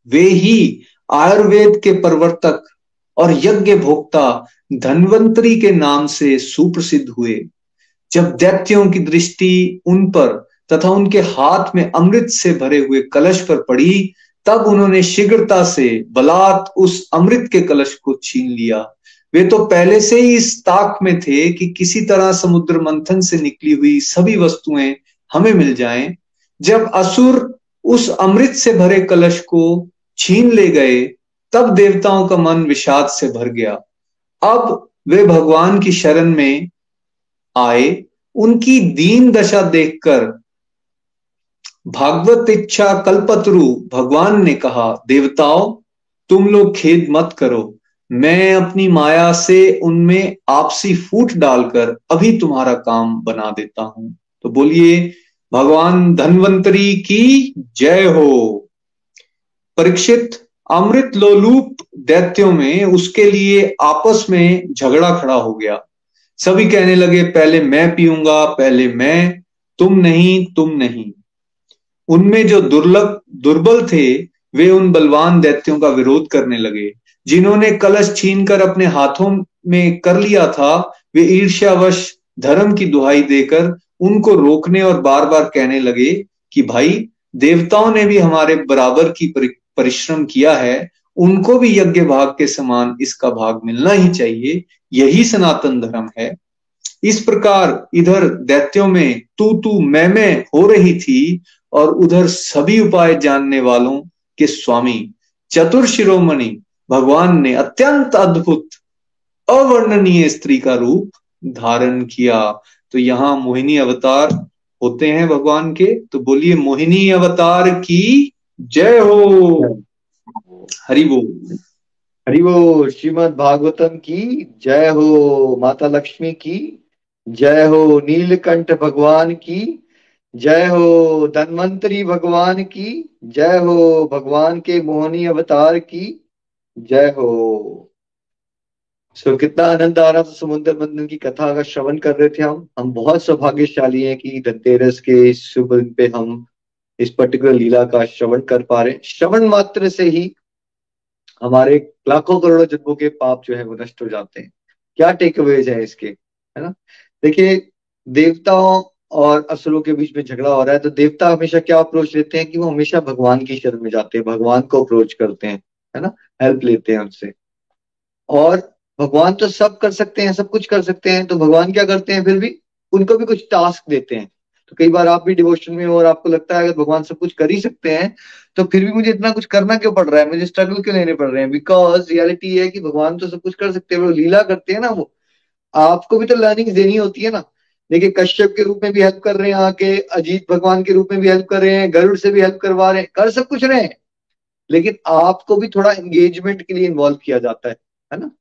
D: वे ही आयुर्वेद के प्रवर्तक और यज्ञ भोक्ता धनवंतरी के नाम से सुप्रसिद्ध हुए। जब दैत्यों की दृष्टि उन पर तथा उनके हाथ में अमृत से भरे हुए कलश पर पड़ी, तब उन्होंने शीघ्रता से बलात् उस अमृत के कलश को छीन लिया। वे तो पहले से ही इस ताक में थे कि किसी तरह समुद्र मंथन से निकली हुई सभी वस्तुएँ हमें मिल जाएँ। जब असुर उस अमृत से भरे कलश को छीन ले गए, तब देवताओं का मन विषाद से भर गया। अब वे भगवान की शरण में आए। उनकी दीन दशा देखकर भागवत इच्छा कल्पत्रु भगवान ने कहा, देवताओं, तुम लोग खेद मत करो। मैं अपनी माया से उनमें आपसी फूट डालकर अभी तुम्हारा काम बना देता हूँ। तो बोलिए, भगवान धनवंतरी की जय हो। परीक्षित अमृत लोलूप दैत्यों में उसके लिए आपस में झगड़ा खड़ा हो गया। सभी कहने लगे, पहले मैं पीऊँगा, पहले मैं, तुम नहीं तुम नहीं। उनमें जो दुर्लभ, दुर्बल थे, वे उन बलवान दैत्यों का विरोध करने लगे। जिन्होंने कलश छीनकर अपने हाथों में कर लिया था, वे ईर्ष्यावश धर्म की दुहाई देकर उनको रोकने और बार बार कहने लगे कि, भाई, देवताओं ने भी हमारे बराबर की परिश्रम किया है, उनको भी यज्ञ भाग के समान इसका भाग मिलना ही चाहिए, यही सनातन धर्म है। इस प्रकार इधर दैत्यों में तू तू मैं मैं हो रही थी, और उधर सभी उपाय जानने वालों के स्वामी, चतुर शिरोमणि, भगवान ने अत्यंत अद्भुत, अवर्णनीय स्त्री का रूप धारण किया। तो यहाँ मोहिनी अवतार होते हैं भगवान के तो बोलिए मोहिनी अवतार की जय हो। हरि बोल।
C: हरि बोल। श्रीमद भागवतम की जय हो। माता लक्ष्मी की जय हो। नीलकंठ भगवान की जय हो। धनवंतरी भगवान की जय हो। भगवान के मोहनी अवतार की जय हो। सो कितना आनंद आ रहा था समुद्र मंथन की कथा का श्रवण कर रहे थे हम। हम बहुत सौभाग्यशाली हैं कि धनतेरस के शुभ दिन पे हम इस पर्टिकुलर लीला का श्रवण कर पा रहे हैं। श्रवण मात्र से ही हमारे लाखों करोड़ों जन्मों के पाप जो है वो नष्ट हो जाते हैं। क्या टेक अवेज है इसके? है ना? देखिए, देवताओं और असुरों के बीच में झगड़ा हो रहा है तो देवता हमेशा क्या अप्रोच लेते हैं कि वो हमेशा भगवान की शरण में जाते हैं, भगवान को अप्रोच करते हैं, है ना? हेल्प लेते हैं उनसे। और भगवान तो सब कर सकते हैं, सब कुछ कर सकते हैं तो भगवान क्या करते हैं फिर भी? उनको भी कुछ टास्क देते हैं। तो कई बार आप भी डिवोशन में हो और आपको लगता है अगर भगवान सब कुछ कर ही सकते हैं तो फिर भी मुझे इतना कुछ करना क्यों पड़ रहा है? मुझे स्ट्रगल क्यों लेने पड़ रहे हैं? बिकॉज़ रियलिटी है कि भगवान तो सब कुछ कर सकते हैं, वो लीला करते हैं ना वो। आपको भी तो लर्निंग देनी होती है ना। देखिए, कश्यप के रूप में भी हेल्प कर रहे हैं आके, अजीत भगवान के रूप में भी हेल्प कर रहे हैं, गरुड़ से भी हेल्प करवा रहे हैं, कर सब कुछ रहे हैं। लेकिन आपको भी थोड़ा एंगेजमेंट के लिए इन्वॉल्व किया जाता है है ना?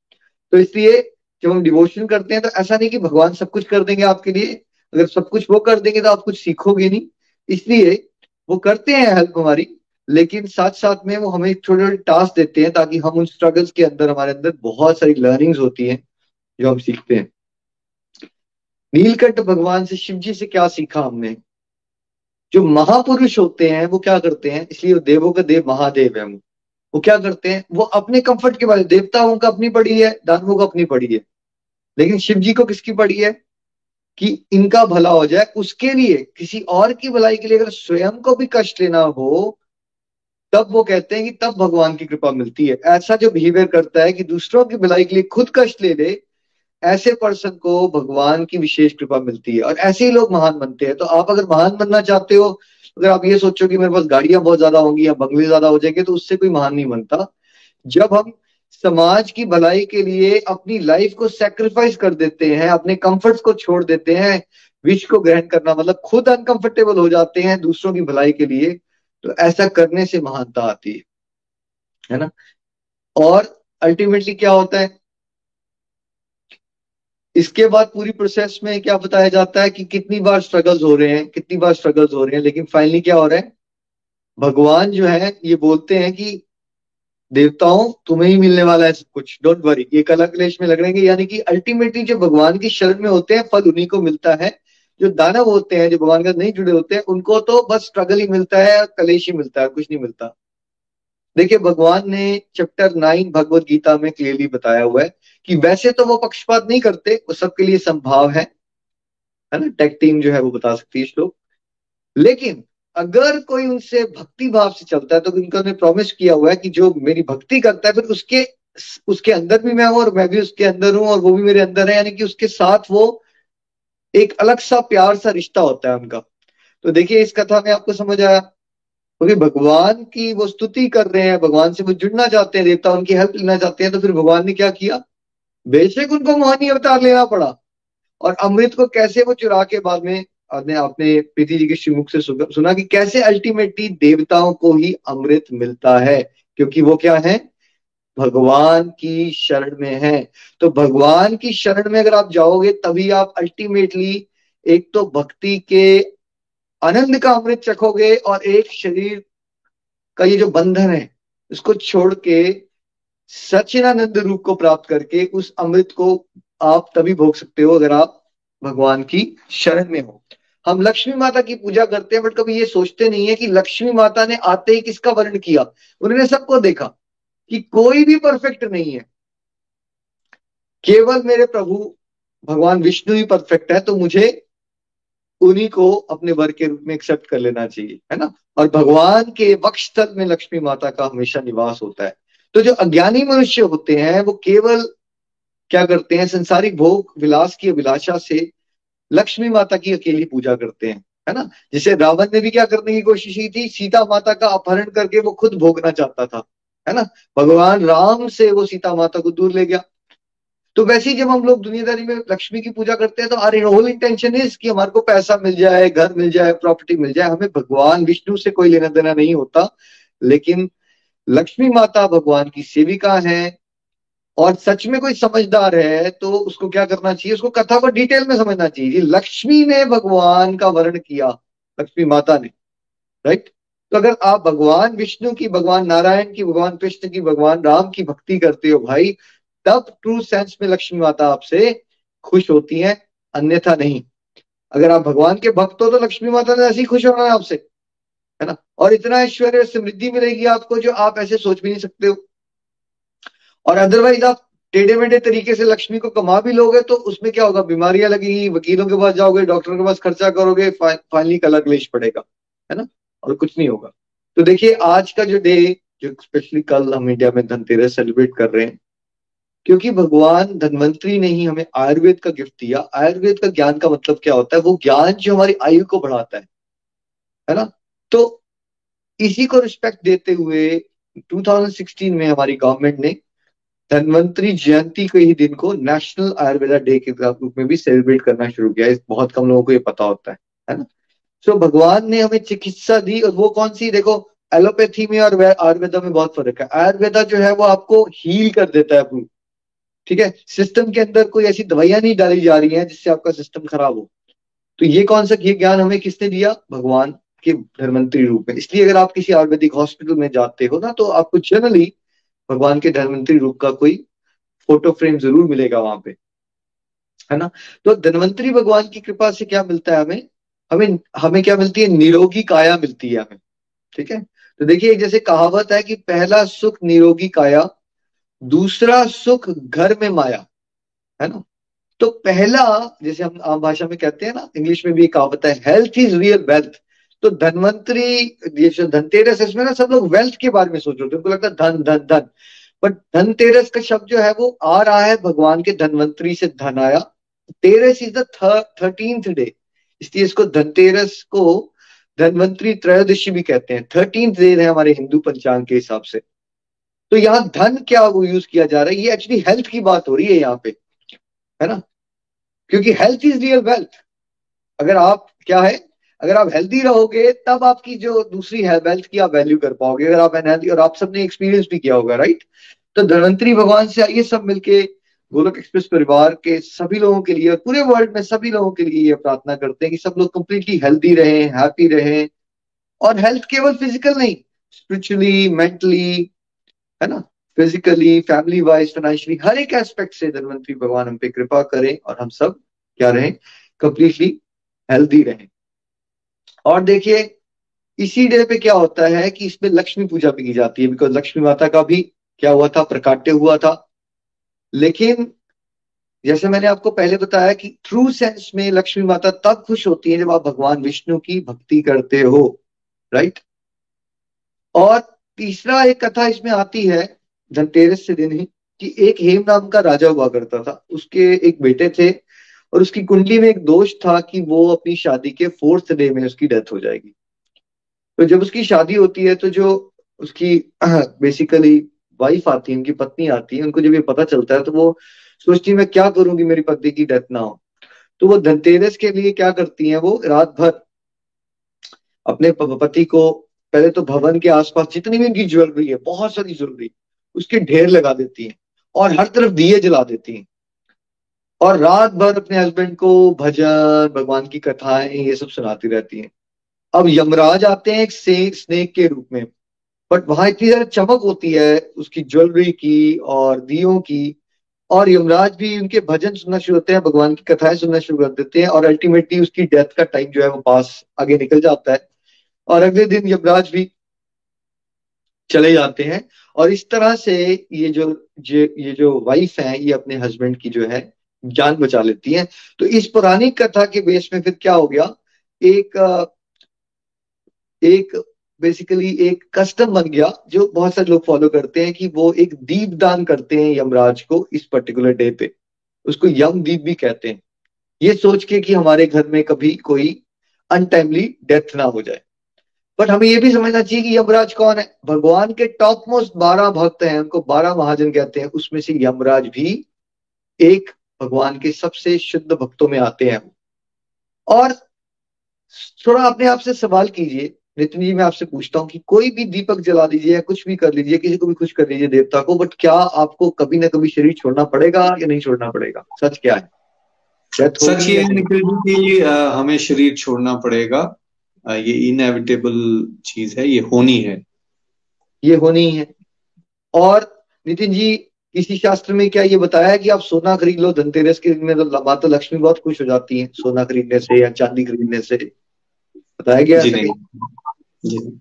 C: तो इसलिए जब हम डिवोशन करते हैं तो ऐसा नहीं कि भगवान सब कुछ कर देंगे आपके लिए। अगर सब कुछ वो कर देंगे तो आप कुछ सीखोगे नहीं। इसलिए वो करते हैं हेल्प हमारी, लेकिन साथ साथ में वो हमें छोटे छोटे टास्क देते हैं ताकि हम उन स्ट्रगल्स के अंदर, हमारे अंदर बहुत सारी लर्निंग्स होती हैं जो हम सीखते हैं। नीलकंठ भगवान से शिव जी से क्या सीखा हमने? जो महापुरुष होते हैं, वो क्या करते हैं? इसलिए वो देवों का देव महादेव है वो। क्या करते हैं? वो अपने कंफर्ट के बारे देवताओं का अपनी पड़ी है, दानवों का अपनी पड़ी है। लेकिन शिव जी को किसकी पड़ी है? कि इनका भला हो जाए, उसके लिए, किसी और की भलाई के लिए अगर स्वयं को भी कष्ट लेना हो, तब वो कहते हैं कि तब भगवान की कृपा मिलती है। ऐसा जो बिहेवियर करता है कि दूसरों की भलाई के लिए खुद कष्ट ले ले, ऐसे पर्सन को भगवान की विशेष कृपा मिलती है। और ऐसे ही लोग महान बनते हैं। तो आप अगर महान बनना चाहते हो, अगर आप ये सोचो कि मेरे पास गाड़ियाँ बहुत ज़्यादा होंगी या बंगले ज़्यादा हो जाएँगे तो उससे कोई महान नहीं बनता। जब हम समाज की भलाई के लिए अपनी लाइफ को सेक्रीफाइस कर देते हैं, अपने कंफर्ट्स को छोड़ देते हैं विश को ग्रहण करना मतलब खुद अनकंफर्टेबल हो जाते हैं दूसरों की भलाई के लिए तो ऐसा करने से महानता आती है। है ना? और अल्टीमेटली क्या होता है? इसके बाद पूरी प्रोसेस में क्या बताया जाता है कि कितनी बार स्ट्रगल्स हो रहे हैं, कितनी बार स्ट्रगल्स हो रहे हैं, लेकिन फाइनली क्या हो रहा है? भगवान जो है, ये बोलते हैं कि देवताओं तुम्हें ही मिलने वाला है सब कुछ। डोंट वरी ये कला क्लेश में लग रहे हैं यानी कि अल्टीमेटली जो भगवान की शरण में होते हैं, फल उन्हीं को मिलता है। जो दानव होते हैं, जो भगवान का नहीं जुड़े होते हैं, उनको तो बस स्ट्रगल ही मिलता है, कलेश ही मिलता है, कुछ नहीं मिलता। देखिए, भगवान ने चैप्टर नाइन भगवत गीता में क्लियरली बताया हुआ है कि वैसे तो वो पक्षपात नहीं करते, वो सबके लिए संभाव है। है ना? टेक टीम जो है वो बता सकती है श्लोक। लेकिन अगर कोई उनसे भक्ति भाव से चलता है तो उनका प्रॉमिस किया हुआ है कि जो मेरी भक्ति करता है, फिर उसके उसके अंदर भी मैं हूँ और मैं भी उसके अंदर हूँ और वो भी मेरे अंदर है। यानी कि उसके साथ वो एक अलग सा प्यार सा रिश्ता होता है उनका। तो देखिए, इस कथा में आपको समझ आया। क्योंकि तो भगवान की वो स्तुति कर रहे हैं, भगवान से वो जुड़ना चाहते हैं, देवता उनकी हेल्प लेना चाहते हैं तो फिर भगवान ने क्या किया? बेशक उनको मोहनी अवतार लेना पड़ा। और अमृत को कैसे वो चुरा के बाद में आपने आपने प्रीति जी के श्रीमुख से सुना कि कैसे अल्टीमेटली देवताओं को ही अमृत मिलता है? क्योंकि वो क्या है? भगवान की शरण में है। तो भगवान की शरण में अगर आप जाओगे, तभी आप अल्टीमेटली एक तो भक्ति के आनंद का अमृत चखोगे और एक शरीर का ये जो बंधन है, इसको छोड़ के सचिनानंद रूप को प्राप्त करके उस अमृत को आप तभी भोग सकते हो अगर आप भगवान की शरण में हो। हम लक्ष्मी माता की पूजा करते हैं, बट कभी ये सोचते नहीं है कि लक्ष्मी माता ने आते ही किसका वर्ण किया। उन्होंने सबको देखा कि कोई भी परफेक्ट नहीं है। केवल मेरे प्रभु, भगवान विष्णु ही परफेक्ट है तो मुझे उन्हीं को अपने वर के रूप में एक्सेप्ट कर लेना चाहिए, है ना? और भगवान के वक्षस्थल में लक्ष्मी माता का हमेशा निवास होता है। तो जो अज्ञानी मनुष्य होते हैं, वो केवल क्या करते हैं, संसारिक भोग, विलास की अभिलाषा से लक्ष्मी माता की अकेली पूजा करते हैं, है ना? जिसे रावण ने भी क्या करने की कोशिश की थी? सीता माता का अपहरण करके वो खुद भोगना चाहता था, है ना? भगवान राम से वो सीता माता को दूर ले गया। तो वैसे ही जब हम लोग दुनियादारी में लक्ष्मी की पूजा करते हैं तो हमारी होल इंटेंशन इज़ कि हमारे को पैसा मिल जाए, घर मिल जाए प्रॉपर्टी मिल जाए। हमें भगवान विष्णु से कोई लेना देना नहीं होता, लेकिन लक्ष्मी माता भगवान की सेविका है और सच में कोई समझदार है तो उसको क्या करना चाहिए? उसको कथा को डिटेल में समझना चाहिए। लक्ष्मी ने भगवान का वर्ण किया, लक्ष्मी माता ने राइट तो अगर आप भगवान विष्णु की, भगवान नारायण की, भगवान कृष्ण की, भगवान राम की भक्ति करते हो भाई, तब ट्रू सेंस में लक्ष्मी माता आपसे खुश होती है, अन्यथा नहीं। अगर आप भगवान के भक्त हो तो लक्ष्मी माता ने ऐसे ही खुश होना है आपसे, है ना? और इतना ऐश्वर्य समृद्धि मिलेगी आपको जो आप ऐसे सोच भी नहीं सकते हो। और अदरवाइज़ आप टेढ़े मेढ़े तरीके से लक्ष्मी को कमा भी लोगे तो उसमें क्या होगा? बीमारियाँ लगेगी, वकीलों के पास जाओगे डॉक्टर के पास खर्चा करोगे फाइनली कलर क्लेश पड़ेगा, है ना? और कुछ नहीं होगा। तो देखिए, आज का जो डे जो स्पेशली कल हम इंडिया में धनतेरस सेलिब्रेट कर रहे हैं, क्योंकि भगवान धनवंतरी ने ही हमें आयुर्वेद का गिफ्ट दिया। आयुर्वेद का ज्ञान का मतलब क्या होता है? वो ज्ञान जो हमारी आयु को बढ़ाता है है ना? तो इसी को रिस्पेक्ट देते हुए 2016 में हमारी गवर्नमेंट ने धनवंतरी जयंती के ही दिन को नेशनल आयुर्वेदा डे के रूप में भी सेलिब्रेट करना शुरू किया बहुत कम लोगों को ये पता होता है है ना? सो so, भगवान ने हमें चिकित्सा दी और वो कौन सी? देखो एलोपैथी में और आयुर्वेदा में बहुत फ़र्क है। आयुर्वेदा जो है वो आपको हील कर देता है ठीक है? सिस्टम के अंदर कोई ऐसी दवाइयाँ नहीं डाली जा रही हैं जिससे आपका सिस्टम खराब हो। तो ये कौन सा ये ज्ञान हमें किसने दिया? भगवान के धर्मंत्री रूप में। इसलिए अगर आप किसी आयुर्वेदिक हॉस्पिटल में जाते हो ना तो आपको जनरली भगवान के धनवंतरी रूप का कोई फ़ोटो फ्रेम ज़रूर मिलेगा वहाँ पे, है ना? तो धनवंतरी भगवान की कृपा से क्या मिलता है हमें? हमें हमें क्या मिलती है? निरोगी काया मिलती है हमें, ठीक है? तो देखिए जैसे कहावत है कि पहला सुख निरोगी काया, दूसरा सुख घर में माया, है ना? तो पहला, जैसे हम आम भाषा में कहते हैं ना, इंग्लिश में भी कहावत है हेल्थ इज़ रियल वेल्थ तो धनवंतरी धनतेरस इसमें ना सब लोग वेल्थ के बारे में सोच रहे थे उनको लगता है धन धन धन। बट धनतेरस का शब्द जो है, वो आ रहा है भगवान के धनवंतरी से धन आया। Teras is the thirteenth day इसलिए इसको धनतेरस को धनवंतरी त्रयोदशी भी कहते हैं। थर्टींथ डे है हमारे हिंदू पंचांग के हिसाब से। तो यहाँ धन क्या वो यूज़ किया जा रहा है? ये एक्चुअली हेल्थ की बात हो रही है यहाँ पे। है ना? क्योंकि हेल्थ इज़ रियल वेल्थ अगर आप, क्या है? अगर आप हेल्दी रहोगे, तब आपकी जो दूसरी वेल्थ की आप वैल्यू कर पाओगे, अगर आप अनहेल्दी और आप सबने एक्सपीरियंस भी किया होगा राइट तो धनवंतरी भगवान से आइए सब मिलके, गोलक एक्सप्रेस परिवार के सभी लोगों के लिए और पूरे वर्ल्ड में सभी लोगों के लिए ये प्रार्थना करते हैं कि सब लोग कंप्लीटली हेल्दी रहे हैप्पी रहे। और हेल्थ केवल फ़िज़िकल नहीं स्पिरिचुअली मेंटली है ना? फिजिकली फैमिली वाइज फाइनेंशियली हर एक एस्पेक्ट से धनवंतरी भगवान हम पे कृपा करें और हम सब क्या रहें? कंप्लीटली हेल्दी रहें। और देखिए, इसी डे पे क्या होता है कि इसमें लक्ष्मी पूजा भी की जाती है बिकॉज़ लक्ष्मी माता का भी क्या हुआ था, प्रकाट्य हुआ था। लेकिन, जैसे मैंने आपको पहले बताया कि ट्रू सेंस में लक्ष्मी माता तब खुश होती है जब आप भगवान विष्णु की भक्ति करते हो राइट और तीसरा एक कथा इसमें आती है, धनतेरस से दिन ही, कि एक हेम नाम का राजा हुआ करता था, उसके एक बेटे थे और उसकी कुंडली में एक दोष था कि वो अपनी शादी के फोर्थ डे में उसकी डेथ हो जाएगी। तो जब उसकी शादी होती है तो जो उसकी बेसिकली वाइफ आती है, उनकी पत्नी आती है, उनको जब ये पता चलता है तो वो सोचती है, मैं क्या करूँगी मेरी पत्नी की डेथ ना हो? तो वो धनतेरस के लिए क्या करती है, वो रात भर अपने पति को पहले तो भवन के आसपास जितनी भी उनकी ज्वेलरी है, बहुत सारी ज्वेलरी उसके ढेर लगा देती है और हर तरफ़ दिए जला देती हैं। और रात भर अपने हस्बैंड को भजन, भगवान की कथाएँ, ये सब सुनाती रहती हैं। अब यमराज आते हैं एक स्नेक के रूप में बट वहाँ इतनी ज़्यादा चमक होती है उसकी ज्वेलरी की और दियो की, और यमराज भी उनके भजन सुनना शुरू होते हैं, भगवान की कथाएँ सुनना शुरू कर देते हैं, और अल्टीमेटली उसकी डेथ का टाइम जो है वो पास आगे निकल जाता है। और अगले दिन यमराज भी चले जाते हैं, और इस तरह से ये जो ये जो वाइफ है, ये अपने हस्बैंड की जो है जान बचा लेती है। तो इस पुरानी कथा के बेस में फिर क्या हो गया? एक एक बेसिकली एक कस्टम बन गया, जो बहुत सारे लोग फॉलो करते हैं कि वो एक दीप दान करते हैं यमराज को इस पर्टिकुलर डे पे। उसको यम दीप भी कहते हैं। ये सोच के कि हमारे घर में कभी कोई अनटाइमली डेथ ना हो जाए। बट हमें ये भी समझना चाहिए कि यमराज कौन है? भगवान के टॉप मोस्ट बारह भक्त हैं। उनको बारह महाजन कहते हैं। उसमें से यमराज भी एक भगवान के सबसे शुद्ध भक्तों में आते हैं और थोड़ा अपने आप से सवाल कीजिए नितिन जी मैं आपसे पूछता हूँ कि कोई भी दीपक जला दीजिए या कुछ भी कर लीजिए किसी को भी खुश कर लीजिए देवता को बट क्या आपको कभी ना कभी शरीर छोड़ना पड़ेगा या नहीं छोड़ना पड़ेगा? सच क्या है?
D: सच ये निखिल जी कि हमें शरीर छोड़ना पड़ेगा। ये इनएविटेबल चीज़ है ये होनी है।
C: ये होनी है। और नितिन जी किसी शास्त्र में क्या ये बताया है कि आप सोना खरीद लो धनतेरस के दिन में तो माता लक्ष्मी बहुत खुश हो जाती है सोना खरीदने से या चांदी खरीदने से। बताया गया जी नहीं। जी।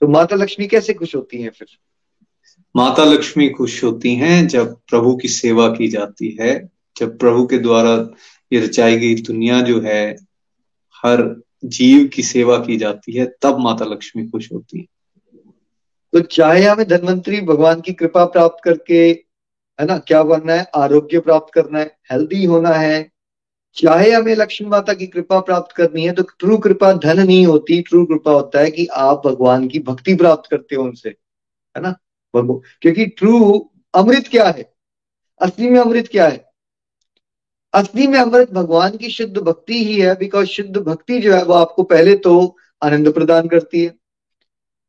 C: तो माता लक्ष्मी कैसे खुश होती है फिर?
D: माता लक्ष्मी खुश होती हैं जब प्रभु की सेवा की जाती है जब प्रभु के द्वारा ये रचाई गई दुनिया जो है हर जीव की सेवा की जाती है तब माता लक्ष्मी खुश होती है।
C: तो चाहे हमें धनवंतरी भगवान की कृपा प्राप्त करके, है ना, क्या बनना है? आरोग्य प्राप्त करना है हेल्दी होना है। चाहे हमें लक्ष्मी माता की कृपा प्राप्त करनी है तो ट्रू कृपा धन नहीं होती। ट्रू कृपा होता है कि आप भगवान की भक्ति प्राप्त करते हो उनसे, है ना? क्योंकि ट्रू अमृत क्या है? असली में अमृत क्या है? असली में अमृत भगवान की शुद्ध भक्ति ही है बिकॉज़ शुद्ध भक्ति जो है वो आपको पहले तो आनंद प्रदान करती है।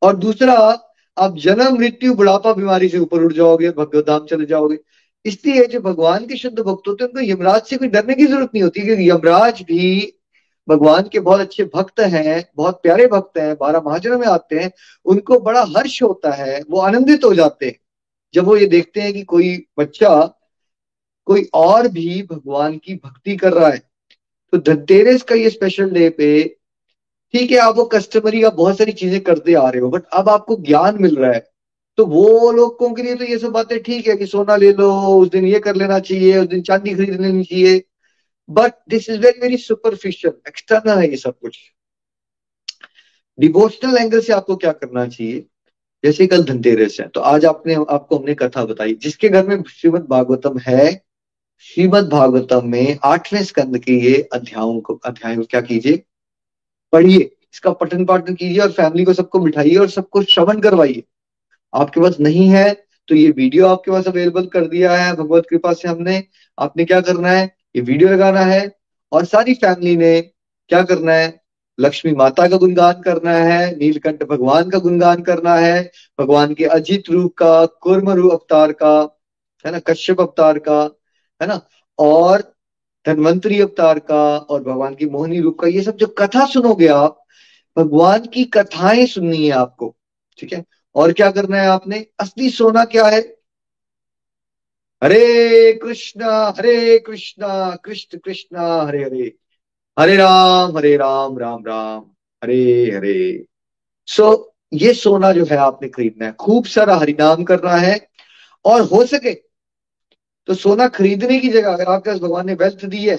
C: और दूसरा आप जन्म, मृत्यु, बुढ़ापा, बीमारी से ऊपर उठ जाओगे भगवधाम चले जाओगे। इसलिए जो भगवान के शुद्ध भक्त होते हैं, उनको यमराज से कोई डरने की ज़रूरत नहीं होती, क्योंकि यमराज भी भगवान के बहुत अच्छे भक्त हैं, बहुत प्यारे भक्त हैं, बारह महाजनों में आते हैं, उनको बड़ा हर्ष होता है, वो आनंदित हो जाते हैं। जब वो ये देखते हैं कि कोई बच्चा, कोई और भी भगवान की भक्ति कर रहा है तो धनतेरस का ये स्पेशल डे पे ठीक है, आप वो कस्टमरी आप बहुत सारी चीज़ें करते आ रहे हो बट अब आपको ज्ञान मिल रहा है। तो वो लोगों के लिए तो ये सब बातें ठीक है कि सोना ले लो, उस दिन ये कर लेना चाहिए, उस दिन चांदी खरीद लेनी चाहिए। But this is very very superficial external है ये सब कुछ। डिवोशनल एंगल से आपको क्या करना चाहिए? जैसे कल धनतेरस है तो आज आपने, आपको हमने कथा बताई, जिसके घर में श्रीमद भागवतम है, श्रीमद भागवतम में आठवें स्कंद के ये अध्यायों को, अध्याय क्या कीजिए? पढ़िए, इसका पठन पाठन कीजिए और फैमिली को सबको बिठाइए और सबको श्रवण करवाइए। आपके पास नहीं है तो ये वीडियो आपके पास अवेलेबल कर दिया है, भगवत कृपा से हमने। आपने क्या करना है? ये वीडियो लगाना है और सारी फैमिली ने क्या करना है? लक्ष्मी माता का गुणगान करना है, नीलकंठ भगवान का गुणगान करना है, भगवान के अजित रूप का, कुर्म रूप अवतार का, है ना, कश्यप अवतार का, है ना, और धनवंतरी अवतार का और भगवान की मोहनी रूप का ये सब जो कथा सुनोगे आप भगवान की कथाएँ सुननी है आपको ठीक है? और क्या करना है आपने? असली सोना क्या है? हरे कृष्णा हरे कृष्णा कृष्ण कृष्णा हरे हरे। हरे राम हरे राम राम राम हरे हरे। सो so, ये सोना जो है आपने खरीदना है। खूब सारा हरिनाम करना है। और हो सके तो सोना खरीदने की जगह, अगर आपके पास भगवान ने वेल्थ दी है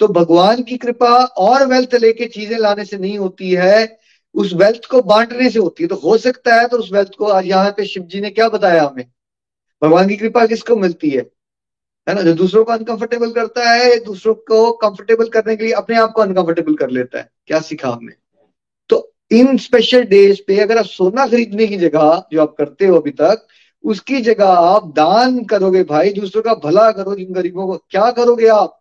C: तो भगवान की कृपा और वेल्थ लेके चीज़ें लाने से नहीं होती है, उस वेल्थ को बांटने से होती है। तो हो सकता है तो उस वेल्थ को आज यहाँ पे शिव जी ने क्या बताया हमें? भगवान की कृपा किसको मिलती है? है ना, जो दूसरों को अनकंफर्टेबल करता है दूसरों को कंफर्टेबल करने के लिए अपने आप को अनकंफर्टेबल कर लेता है? क्या सीखा हमने? तो इन स्पेशल डेज़ पे अगर आप सोना खरीदने की जगह जो आप करते हो अभी तक उसकी जगह आप दान करोगे भाई, दूसरों का भला करो जिन गरीबों को। क्या करोगे आप?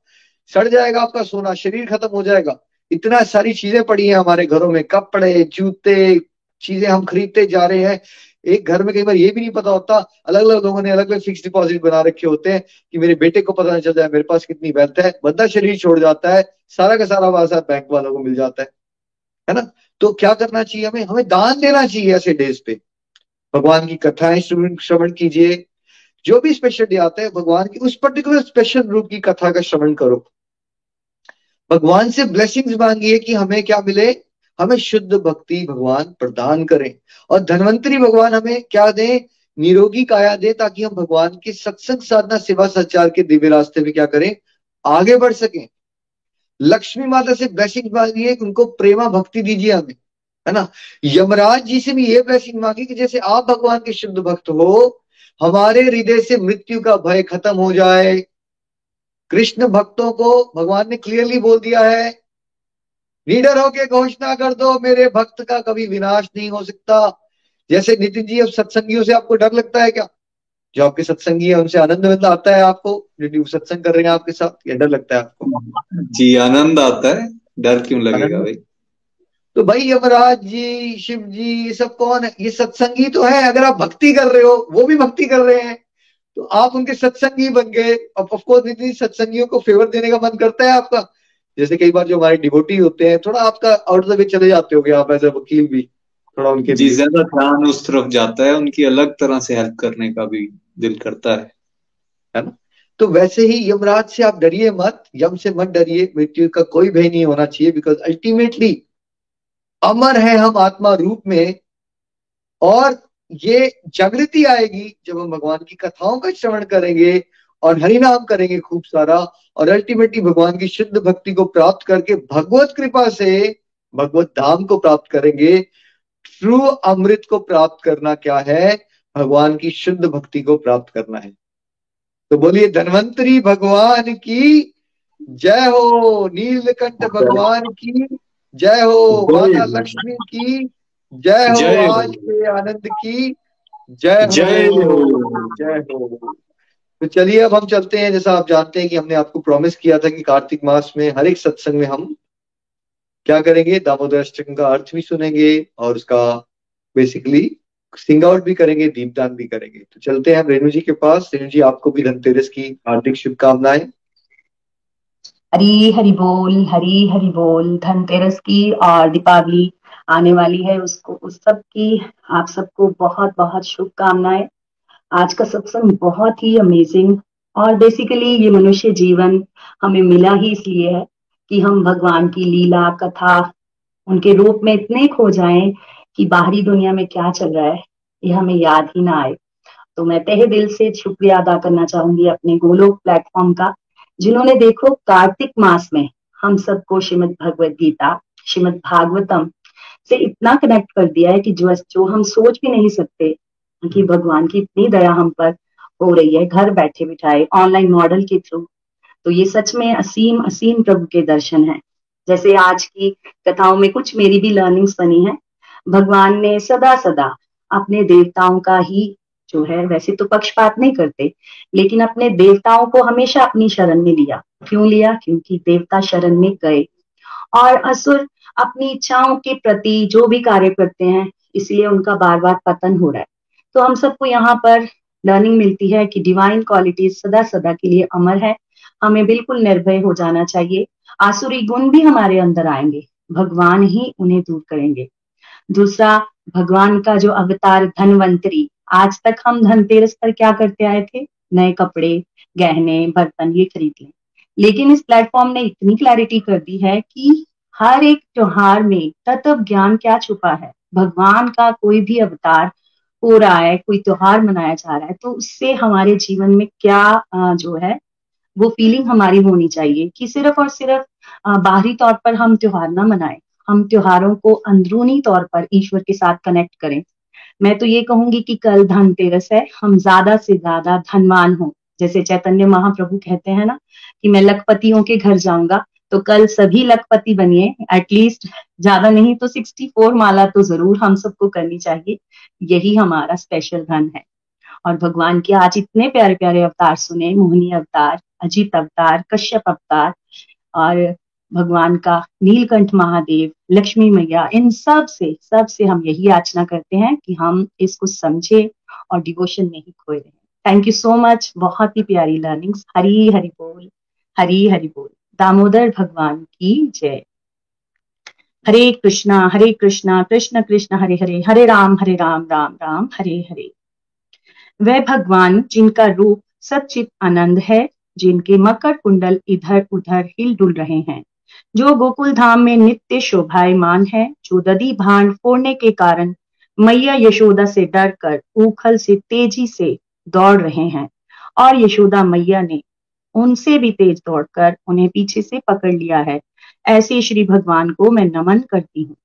C: सड़ जाएगा आपका सोना, शरीर खत्म हो जाएगा। इतना सारी चीज़ें पड़ी हैं हमारे घरों में, कपड़े, जूते, चीज़ें हम खरीदते जा रहे हैं। एक घर में कई बार ये भी नहीं पता होता अलग अलग लोगों ने अलग अलग फिक्स डिपॉजिट बना रखे होते हैं कि मेरे बेटे को पता नहीं चल जाए मेरे पास कितनी वेल्थ है। बंदा शरीर छोड़ जाता है, सारा का सारा वासा बैंक वालों को मिल जाता है। है ना? तो क्या करना चाहिए हमें? हमें दान देना चाहिए ऐसे डेज़ पे। भगवान की कथाएँ श्रवण कीजिए। जो भी स्पेशल डे आता है, भगवान की उस पर्टिकुलर स्पेशल रूप की कथा का श्रवण करो। भगवान से ब्लेसिंग्स मांगिए कि हमें क्या मिले? हमें शुद्ध भक्ति भगवान प्रदान करें। और धनवंतरी भगवान हमें क्या दें? निरोगी काया दे, ताकि हम भगवान की सत्संग साधना, सेवा सचार के दिव्य रास्ते में क्या करें? आगे बढ़ सकें। लक्ष्मी माता से ब्लेसिंग मांगिए उनको प्रेमा भक्ति दीजिए हमें। है ना? यमराज जी से भी ये ब्लेसिंग मांगी कि जैसे आप भगवान के शुद्ध भक्त हो हमारे हृदय से मृत्यु का भय खत्म हो जाए। कृष्ण भक्तों को भगवान ने क्लियरली बोल दिया है लीडर होके घोषणा कर दो मेरे भक्त का कभी विनाश नहीं हो सकता। जैसे नितिन जी अब सत्संगियों से आपको डर लगता है क्या? जो आपके सत्संगी है उनसे आनंद आता है आपको? जो सत्संग कर रहे हैं आपके साथ या डर लगता है आपको?
D: जी आनंद आता है। डर क्यों लगेगा भाई?
C: तो भाई यमराज जी शिव जी ये सब कौन है? ये सत्संगी तो है अगर आप भक्ति कर रहे हो वो भी भक्ति कर रहे हैं। तो आप उनके सत्संगी बन गए। ऑफकोर्स इतनी सत्संगियों को फेवर देने का मन करता है आपका। जैसे कई बार जो हमारे डिबोटी होते हैं थोड़ा आपका आउट द वे चले जाते हो आप एज ए वकील भी थोड़ा उनके
D: जी ज़्यादा ध्यान उस तरफ़ जाता है उनकी अलग तरह से हेल्प करने का भी दिल करता है।
C: है ना? तो वैसे ही यमराज से आप डरिए मत यम से मत डरिए मृत्यु का कोई भय नहीं होना चाहिए बिकॉज़ अल्टीमेटली अमर है हम आत्मा रूप में और ये जागृति आएगी जब हम भगवान की कथाओं का श्रवण करेंगे और हरि नाम करेंगे खूब सारा और अल्टीमेटली भगवान की शुद्ध भक्ति को प्राप्त करके भगवत कृपा से भगवत धाम को प्राप्त करेंगे। ट्रू अमृत को प्राप्त करना क्या है? भगवान की शुद्ध भक्ति को प्राप्त करना है। तो बोलिए धनवंतरी भगवान की जय हो नीलकंठ भगवान की जय हो माता लक्ष्मी की जय हो आज के आनंद की जय
D: जय
C: हो। जय हो। तो चलिए अब हम चलते हैं जैसा आप जानते हैं कि हमने आपको प्रॉमिस किया था कि कार्तिक मास में हर एक सत्संग में हम क्या करेंगे? दामोदर अष्टकम का अर्थ भी सुनेंगे और उसका बेसिकली सिंग आउट भी करेंगे दीपदान भी करेंगे। तो चलते हैं हम रेणु जी के पास। रेणु जी आपको भी धनतेरस की हार्दिक शुभकामनाएँ।
E: हरी हरी बोल, हरी हरी बोल धनतेरस की और दीपावली आने वाली है उसको, उस सब की आप सबको बहुत बहुत शुभकामनाएँ। आज का सत्संग बहुत ही अमेजिंग और बेसिकली ये मनुष्य जीवन हमें मिला ही इसलिए है कि हम भगवान की लीला, कथा, उनके रूप में इतने खो जाएँ कि बाहरी दुनिया में क्या चल रहा है, ये हमें याद ही ना आए। तो मैं तहे दिल से शुक्रिया अदा करना चाहूँगी अपने गोलोक प्लेटफॉर्म का। जिन्होंने देखो कार्तिक मास में हम सबको श्रीमद भगवत गीता, श्रीमद भागवतम से इतना कनेक्ट कर दिया है कि जो जो हम सोच भी नहीं सकते कि भगवान की इतनी दया हम पर हो रही है, घर बैठे बिठाए ऑनलाइन मॉडल के थ्रू तो ये सच में असीम असीम प्रभु के दर्शन है। जैसे आज की कथाओं में कुछ मेरी भी लर्निंग्स बनी है। भगवान ने सदा सदा अपने देवताओं का ही जो है, वैसे तो पक्षपात नहीं करते, लेकिन अपने देवताओं को हमेशा अपनी शरण में लिया। क्यों लिया? क्योंकि देवता शरण में गए। और असुर अपनी इच्छाओं के प्रति जो भी कार्य करते हैं, इसलिए उनका बार बार पतन हो रहा है। तो हम सबको यहाँ पर लर्निंग मिलती है कि डिवाइन क्वालिटीज सदा सदा के लिए अमर है। हमें बिल्कुल निर्भय हो जाना चाहिए। आसुरी गुण भी हमारे अंदर आएँगे। भगवान ही उन्हें दूर करेंगे। दूसरा भगवान का जो अवतार धनवंतरी, आज तक हम धनतेरस पर क्या करते आए थे? नए कपड़े, गहने, बर्तन ये खरीद लें। लेकिन इस प्लेटफॉर्म ने इतनी क्लैरिटी कर दी है कि हर एक त्योहार में तत्व ज्ञान क्या छुपा है? भगवान का कोई भी अवतार हो रहा है, कोई त्योहार मनाया जा रहा है तो उससे हमारे जीवन में क्या जो है, वो फीलिंग हमारी होनी चाहिए कि सिर्फ़ और सिर्फ़ बाहरी तौर पर हम त्योहार ना मनाएँ। हम त्योहारों को अंदरूनी तौर पर ईश्वर के साथ कनेक्ट करें। मैं तो ये कहूँगी कि कल धनतेरस है, हम ज़्यादा से ज़्यादा धनवान हो। जैसे चैतन्य महाप्रभु कहते हैं ना कि मैं लखपतियों के घर जाऊँगा तो कल सभी लखपति बनिए। एटलीस्ट ज़्यादा नहीं तो सिक्सटी फोर माला तो ज़रूर हम सबको करनी चाहिए। यही हमारा स्पेशल धन है। और भगवान के आज इतने प्यारे प्यारे अवतार सुने, मोहनी अवतार, अजीत अवतार, कश्यप अवतार, और भगवान का, नीलकंठ महादेव, लक्ष्मी मैया, इन सबसे सबसे हम यही याचना करते हैं कि हम इसको समझे और डिवोशन में ही खोए रहे। थैंक यू सो मच बहुत ही प्यारी लर्निंग्स हरी हरि बोल, हरी हरि बोल। दामोदर भगवान की जय। हरे कृष्णा हरे कृष्णा, कृष्ण कृष्ण, हरे हरे हरे राम हरे राम राम राम, हरे हरे। वह भगवान जिनका रूप सचित आनंद है, जिनके मकर कुंडल इधर उधर हिल डुल रहे हैं जो गोकुल धाम में नित्य शोभायमान है, जो दधी भांड फोड़ने के कारण मैया यशोदा से डर कर उखल से तेज़ी से दौड़ रहे हैं और यशोदा मैया ने उनसे भी तेज दौड़कर उन्हें पीछे से पकड़ लिया है। ऐसे श्री भगवान को मैं नमन करती हूँ।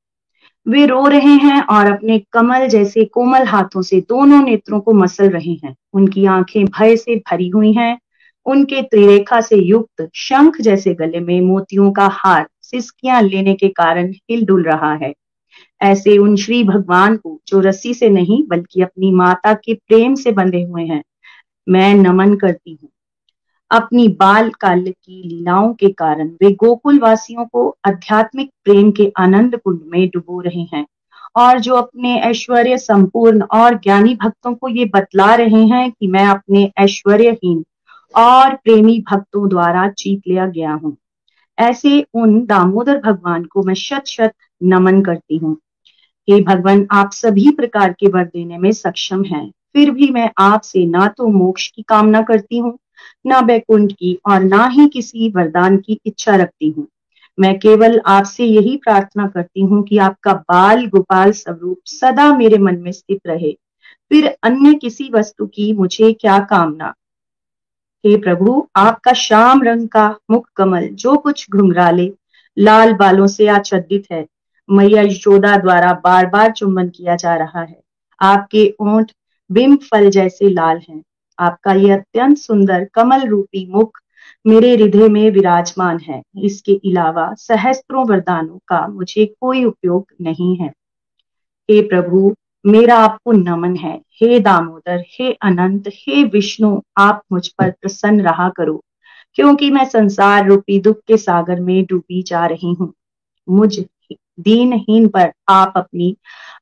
E: वे रो रहे हैं और अपने कमल जैसे कोमल हाथों से दोनों नेत्रों को मसल रहे हैं। उनकी आँखें भय से भरी हुई हैं। उनके त्रिरेखा से युक्त शंख जैसे गले में मोतियों का हार सिस्कियाँ लेने के कारण हिल डुल रहा है। ऐसे उन श्री भगवान को जो रस्सी से नहीं, बल्कि अपनी माता के प्रेम से बंधे हुए हैं, मैं नमन करती हूँ। अपनी बाल काल की लीलाओं के कारण वे गोकुल वासियों को आध्यात्मिक प्रेम के आनंद कुंड में डुबो रहे हैं और जो अपने ऐश्वर्य संपूर्ण और ज्ञानी भक्तों को ये बतला रहे हैं कि मैं अपने ऐश्वर्यहीन और प्रेमी भक्तों द्वारा जीत लिया गया हूँ। ऐसे उन दामोदर भगवान को मैं शत शत नमन करती हूँ। हे भगवान, आप सभी प्रकार के वर देने में सक्षम हैं। फिर भी मैं आपसे ना तो मोक्ष की कामना करती हूँ, ना बैकुंठ की और ना ही किसी वरदान की इच्छा रखती हूँ। मैं केवल आपसे यही प्रार्थना करती हूँ कि आपका बाल गोपाल स्वरूप सदा मेरे मन में स्थित रहे। फिर अन्य किसी वस्तु की मुझे क्या कामना? हे प्रभु, आपका श्याम रंग का मुख कमल जो कुछ घुंघराले लाल बालों से आच्छादित है। मैया यशोदा द्वारा बार बार चुंबन किया जा रहा है। आपके ओंठ बिंब फल जैसे लाल हैं। आपका ये अत्यंत सुंदर कमल रूपी मुख मेरे हृदय में विराजमान है। इसके अलावा सहस्त्रों वरदानों का मुझे कोई उपयोग नहीं है। हे प्रभु मेरा आपको नमन है। हे दामोदर, हे अनंत, हे विष्णु, आप मुझ पर प्रसन्न रहा करो, क्योंकि मैं संसार रूपी दुख के सागर में डूबी जा रही हूँ। मुझ दीनहीन पर आप अपनी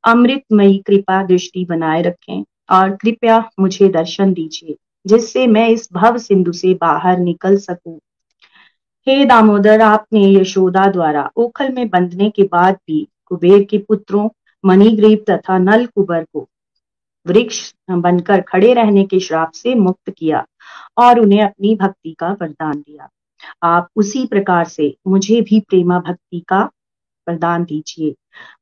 E: अमृतमयी कृपा दृष्टि बनाए रखें और कृपया मुझे दर्शन दीजिए, जिससे मैं इस भव सिंधु से बाहर निकल सकूँ। हे दामोदर, आपने यशोदा द्वारा ओखल में बंधने के बाद भी कुबेर के पुत्रों मणिग्रीब तथा नल कुबर को वृक्ष बनकर खड़े रहने के श्राप से मुक्त किया और उन्हें अपनी भक्ति का वरदान दिया। आप उसी प्रकार से मुझे भी प्रेमा भक्ति का वरदान दीजिए।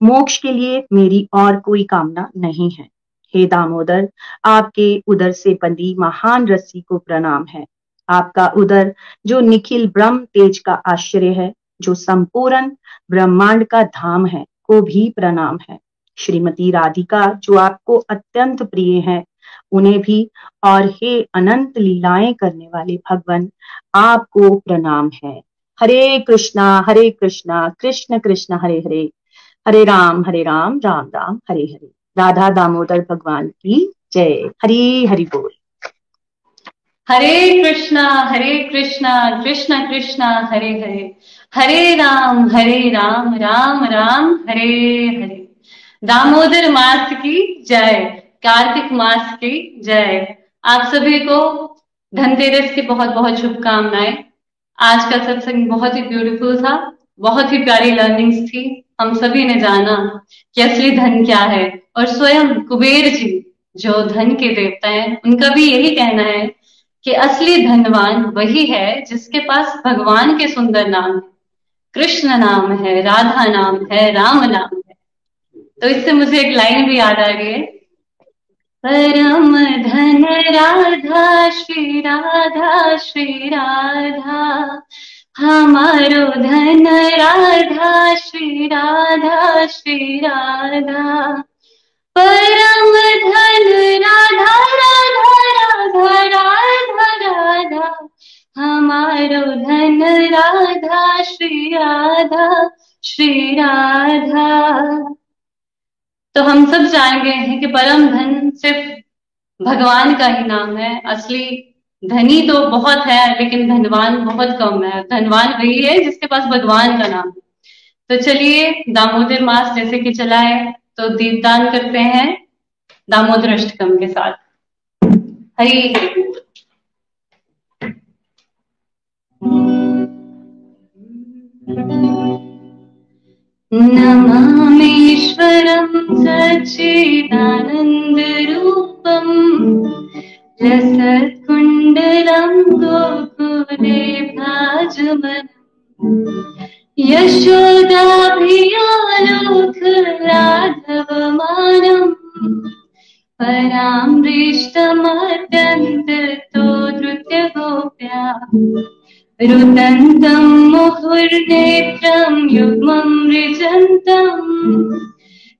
E: मोक्ष के लिए मेरी और कोई कामना नहीं है। हे दामोदर, आपके उदर से बंदी महान रस्सी को प्रणाम है। आपका उदर, जो निखिल ब्रह्म तेज का आश्चर्य है, जो संपूर्ण ब्रह्मांड का धाम है, को भी प्रणाम है। श्रीमती राधिका, जो आपको अत्यंत प्रिय है, उन्हें भी और हे अनंत लीलाएँ करने वाले भगवान, आपको प्रणाम है। हरे कृष्णा हरे कृष्णा, कृष्ण कृष्ण, हरे हरे। हरे राम हरे राम राम राम, हरे हरे। राधा दामोदर भगवान की जय। हरी हरि बोल।
F: हरे कृष्णा हरे कृष्णा, कृष्ण कृष्णा, हरे हरे। हरे राम हरे राम राम राम, हरे हरे। दामोदर मास की जय, कार्तिक मास की जय। आप सभी को धनतेरस की बहुत बहुत शुभकामनाएँ। आज का सत्संग बहुत ही ब्यूटीफुल था, बहुत ही प्यारी लर्निंग्स थी। हम सभी ने जाना कि असली धन क्या है और स्वयं कुबेर जी, जो धन के देवता हैं, उनका भी यही कहना है कि असली धनवान वही है जिसके पास भगवान के सुंदर नाम है। कृष्ण नाम है, राधा नाम है, राम नाम तो इससे मुझे एक लाइन भी याद आ रही है। परम धन राधा, श्री राधा श्री राधा, हमारो धन राधा, श्री राधा श्री राधा। परम धन राधा राधा राधा राधा राधा, हमारो धन राधा, श्री राधा श्री राधा। तो हम सब जान गए हैं कि परम धन सिर्फ़ भगवान का ही नाम है। असली धनी तो बहुत है, लेकिन धनवान बहुत कम है। धनवान वही है जिसके पास भगवान का नाम है। तो चलिए, दामोदर मास जैसे कि चला है तो दीपदान करते हैं दामोदर अष्टकम के साथ। हरी नमामीश्वरं सच्चिदानन्दरूपम् रसत्कुण्डलं गोकुले भाजमनम् यशोदाभियालोकराधवमानम् परामृष्टमर्दन्ततो धृत्यगोप्या रुदन्तं मुहुर्नेत्रं युग्मं मृजन्तम्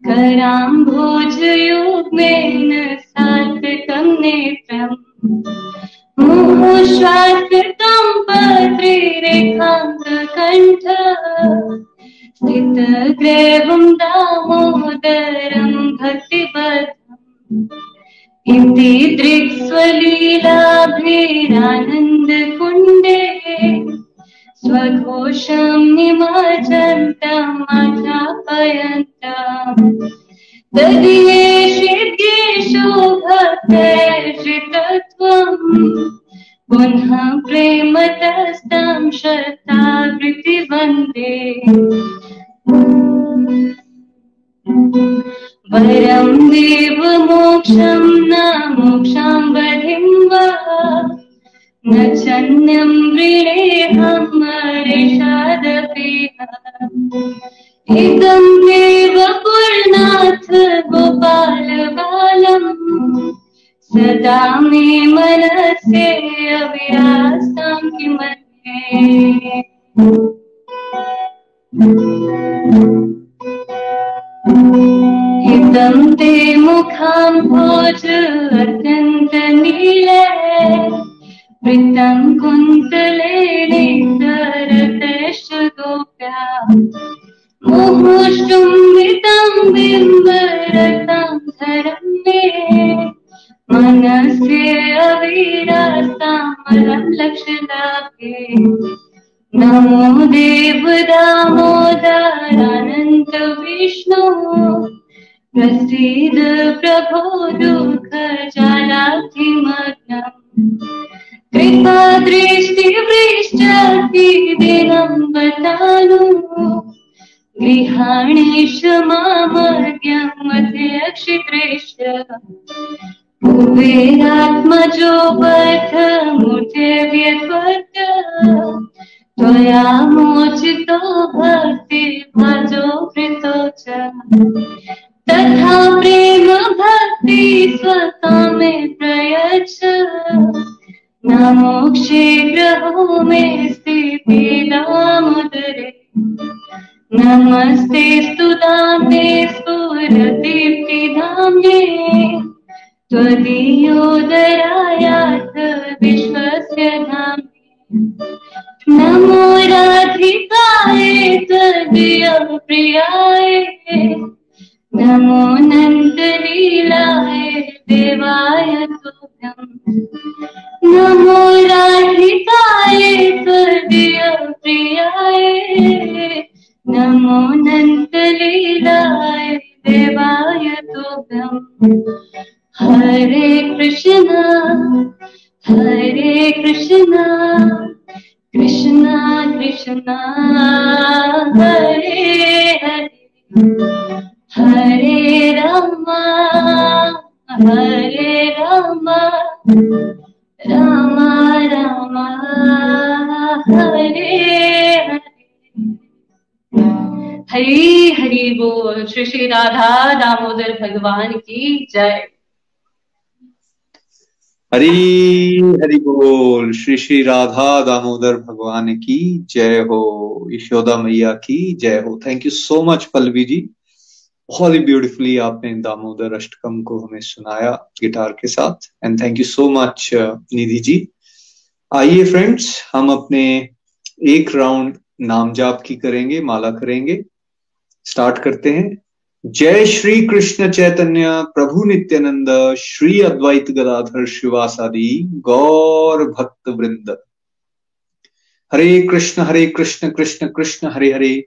F: कराम्भोजयुग्मेन सात्विकं नेत्रम् मुहुश्वासकृतं पत्रिरेखान्तकण्ठ स्थितग्रेवं दामोदरं भक्तिबद्धम् इति दृक्स्वलीलाभिरानन्दकुण्डे स्वघोषं निमज्जन्तमाध्यापयन्तम् तदीयेषु भक्तश्रितत्वम् पुनः प्रेमतस्तं शतावृत्ति वन्दे वरं देव मोक्षं न मोक्षां वधिं वा न चन्यं वृणेऽहं मरेषादपेह इदं देव पूर्णाथ गोपालबालम् सदा मे मनसे अविरास्तां किमन्ये इदं ते मुखां भोज अत्यन्तनीले वृत्तं कुन्तले नितरतश्च गोप्या बिम्बरतां धरं मे नमो देव दामोदरानन्त विष्णु। प्रसीद प्रभो दुःखजालाधिमग्नम् कृपा दृष्टि दृष्टिवृष्टि दिनं वदानु गृहाणेश मामर्ग्यमध्यक्षित्रेश कुबेरात्मजो मुझे व्यत्वर्त त्वया मोचितो भक्ति भजो कृतो च तथा प्रेम भक्ति स्वकामे प्रयच्छ। न मोक्षे ग्रहो मे स्थिति दामोदरे नमस्ते स्तुतान्ते स्फुरदीप्तिधाम्ये त्वदीयोदरायाथ विश्वस्य धाम्ये नमो राधिकाय त्वदीयप्रियाय नमो नन्दलीलाय देवाय तुभ्यम् नमो राधिकाय त्वदीयप्रियाय नमो नन्दलीलाय देवाय तुभ्यम् हरे कृष्ण हरे कृष्ण कृष्ण कृष्ण, हरे हरे। हरे राम हरे राम राम राम, हरे हरे। हरी हरि बोल, श्री श्री राधा दामोदर भगवान की जय।
D: हरी हरि बोल, श्री श्री राधा दामोदर भगवान की जय हो, यशोदा मैया की जय हो। Thank you so much Pallavi ji. बहुत ही ब्यूटीफुली आपने दामोदर अष्टकम को हमें सुनाया गिटार के साथ and thank you so much Nidhi ji. आइए फ्रेंड्स हम अपने एक राउंड नाम जाप की करेंगे, माला करेंगे। स्टार्ट करते हैं। जय श्री कृष्ण चैतन्य, प्रभु नित्यानंद, श्री अद्वैत गदाधर शिवासादि, गौर भक्त वृंद। हरे कृष्ण हरे कृष्ण कृष्ण कृष्ण, हरे हरे।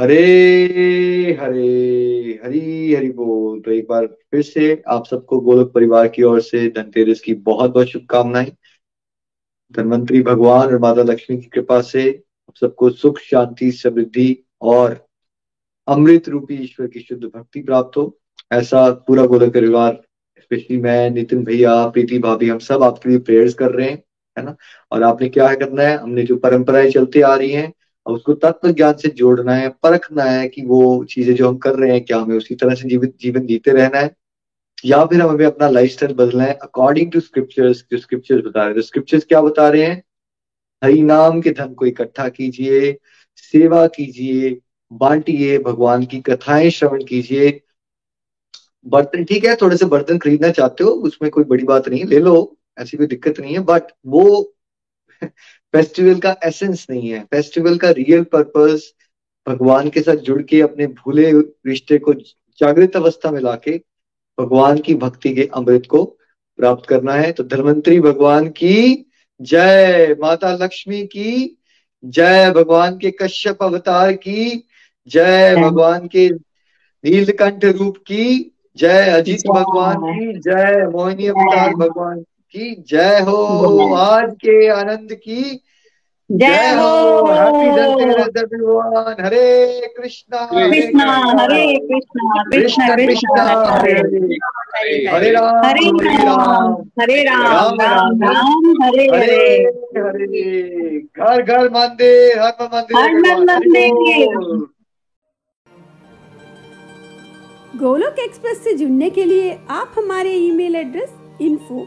C: हरे हरे, हरी, हरि बोल। तो एक बार फिर से आप सबको गोलक परिवार की ओर से धनतेरस की बहुत बहुत शुभकामनाएँ। धनवंतरी भगवान और माता लक्ष्मी की कृपा से आप सबको सुख, शांति, समृद्धि और अमृत रूपी ईश्वर की शुद्ध भक्ति प्राप्त हो। ऐसा पूरा गोलक परिवार, स्पेशली मैं, नितिन भैया, प्रीति भाभी, हम सब आपके लिए प्रेयर्स कर रहे हैं, है ना? और आपने क्या करना है? हमने जो परंपराएँ चलती आ रही हैं और उसको तत्व ज्ञान से जोड़ना है, परखना है कि वो चीज़ें जो हम कर रहे हैं क्या हमें उसी तरह से जीवित, जीवन जीते रहना है, या फिर हमें अपना लाइफ स्टाइल बदलना है अकॉर्डिंग टू स्क्रिप्चर्स जो स्क्रिप्चर्स बता रहे हैं। तो स्क्रिप्चर्स क्या बता रहे हैं? हरि नाम के धन को इकट्ठा कीजिए, सेवा कीजिए, बांटिए, भगवान की कथाएँ श्रवण कीजिए। बर्तन, ठीक है, थोड़े से बर्तन खरीदना चाहते हो, उसमें कोई बड़ी बात नहीं, ले लो, ऐसी कोई दिक्कत नहीं है बट वो फेस्टिवल का एसेंस नहीं है। फेस्टिवल का रियल पर्पस भगवान के साथ जुड़ के अपने भूले रिश्ते को जागृत अवस्था में लाके भगवान की भक्ति के अमृत को प्राप्त करना है। तो धर्मंतरी भगवान की जय। माता लक्ष्मी की जय। भगवान के कश्यप अवतार की जय। भगवान के नीलकंठ रूप की जय। अजित भगवान की जय। मोहिनी अवतार भगवान की जय हो आज के आनंद की। जय हो। हैप्पी धनतेरस एवरीवन हरे कृष्णा
B: कृष्णा हरे कृष्णा कृष्ण कृष्ण
C: हरे
B: हरे
C: हरे राम
B: हरे राम हरे राम राम राम हरे
C: हरे
B: हरे
C: हरे घर घर मंदिर हर मंदिर
B: हर मंदिर।
G: गोलोक एक्सप्रेस से जुड़ने के लिए आप हमारे email address info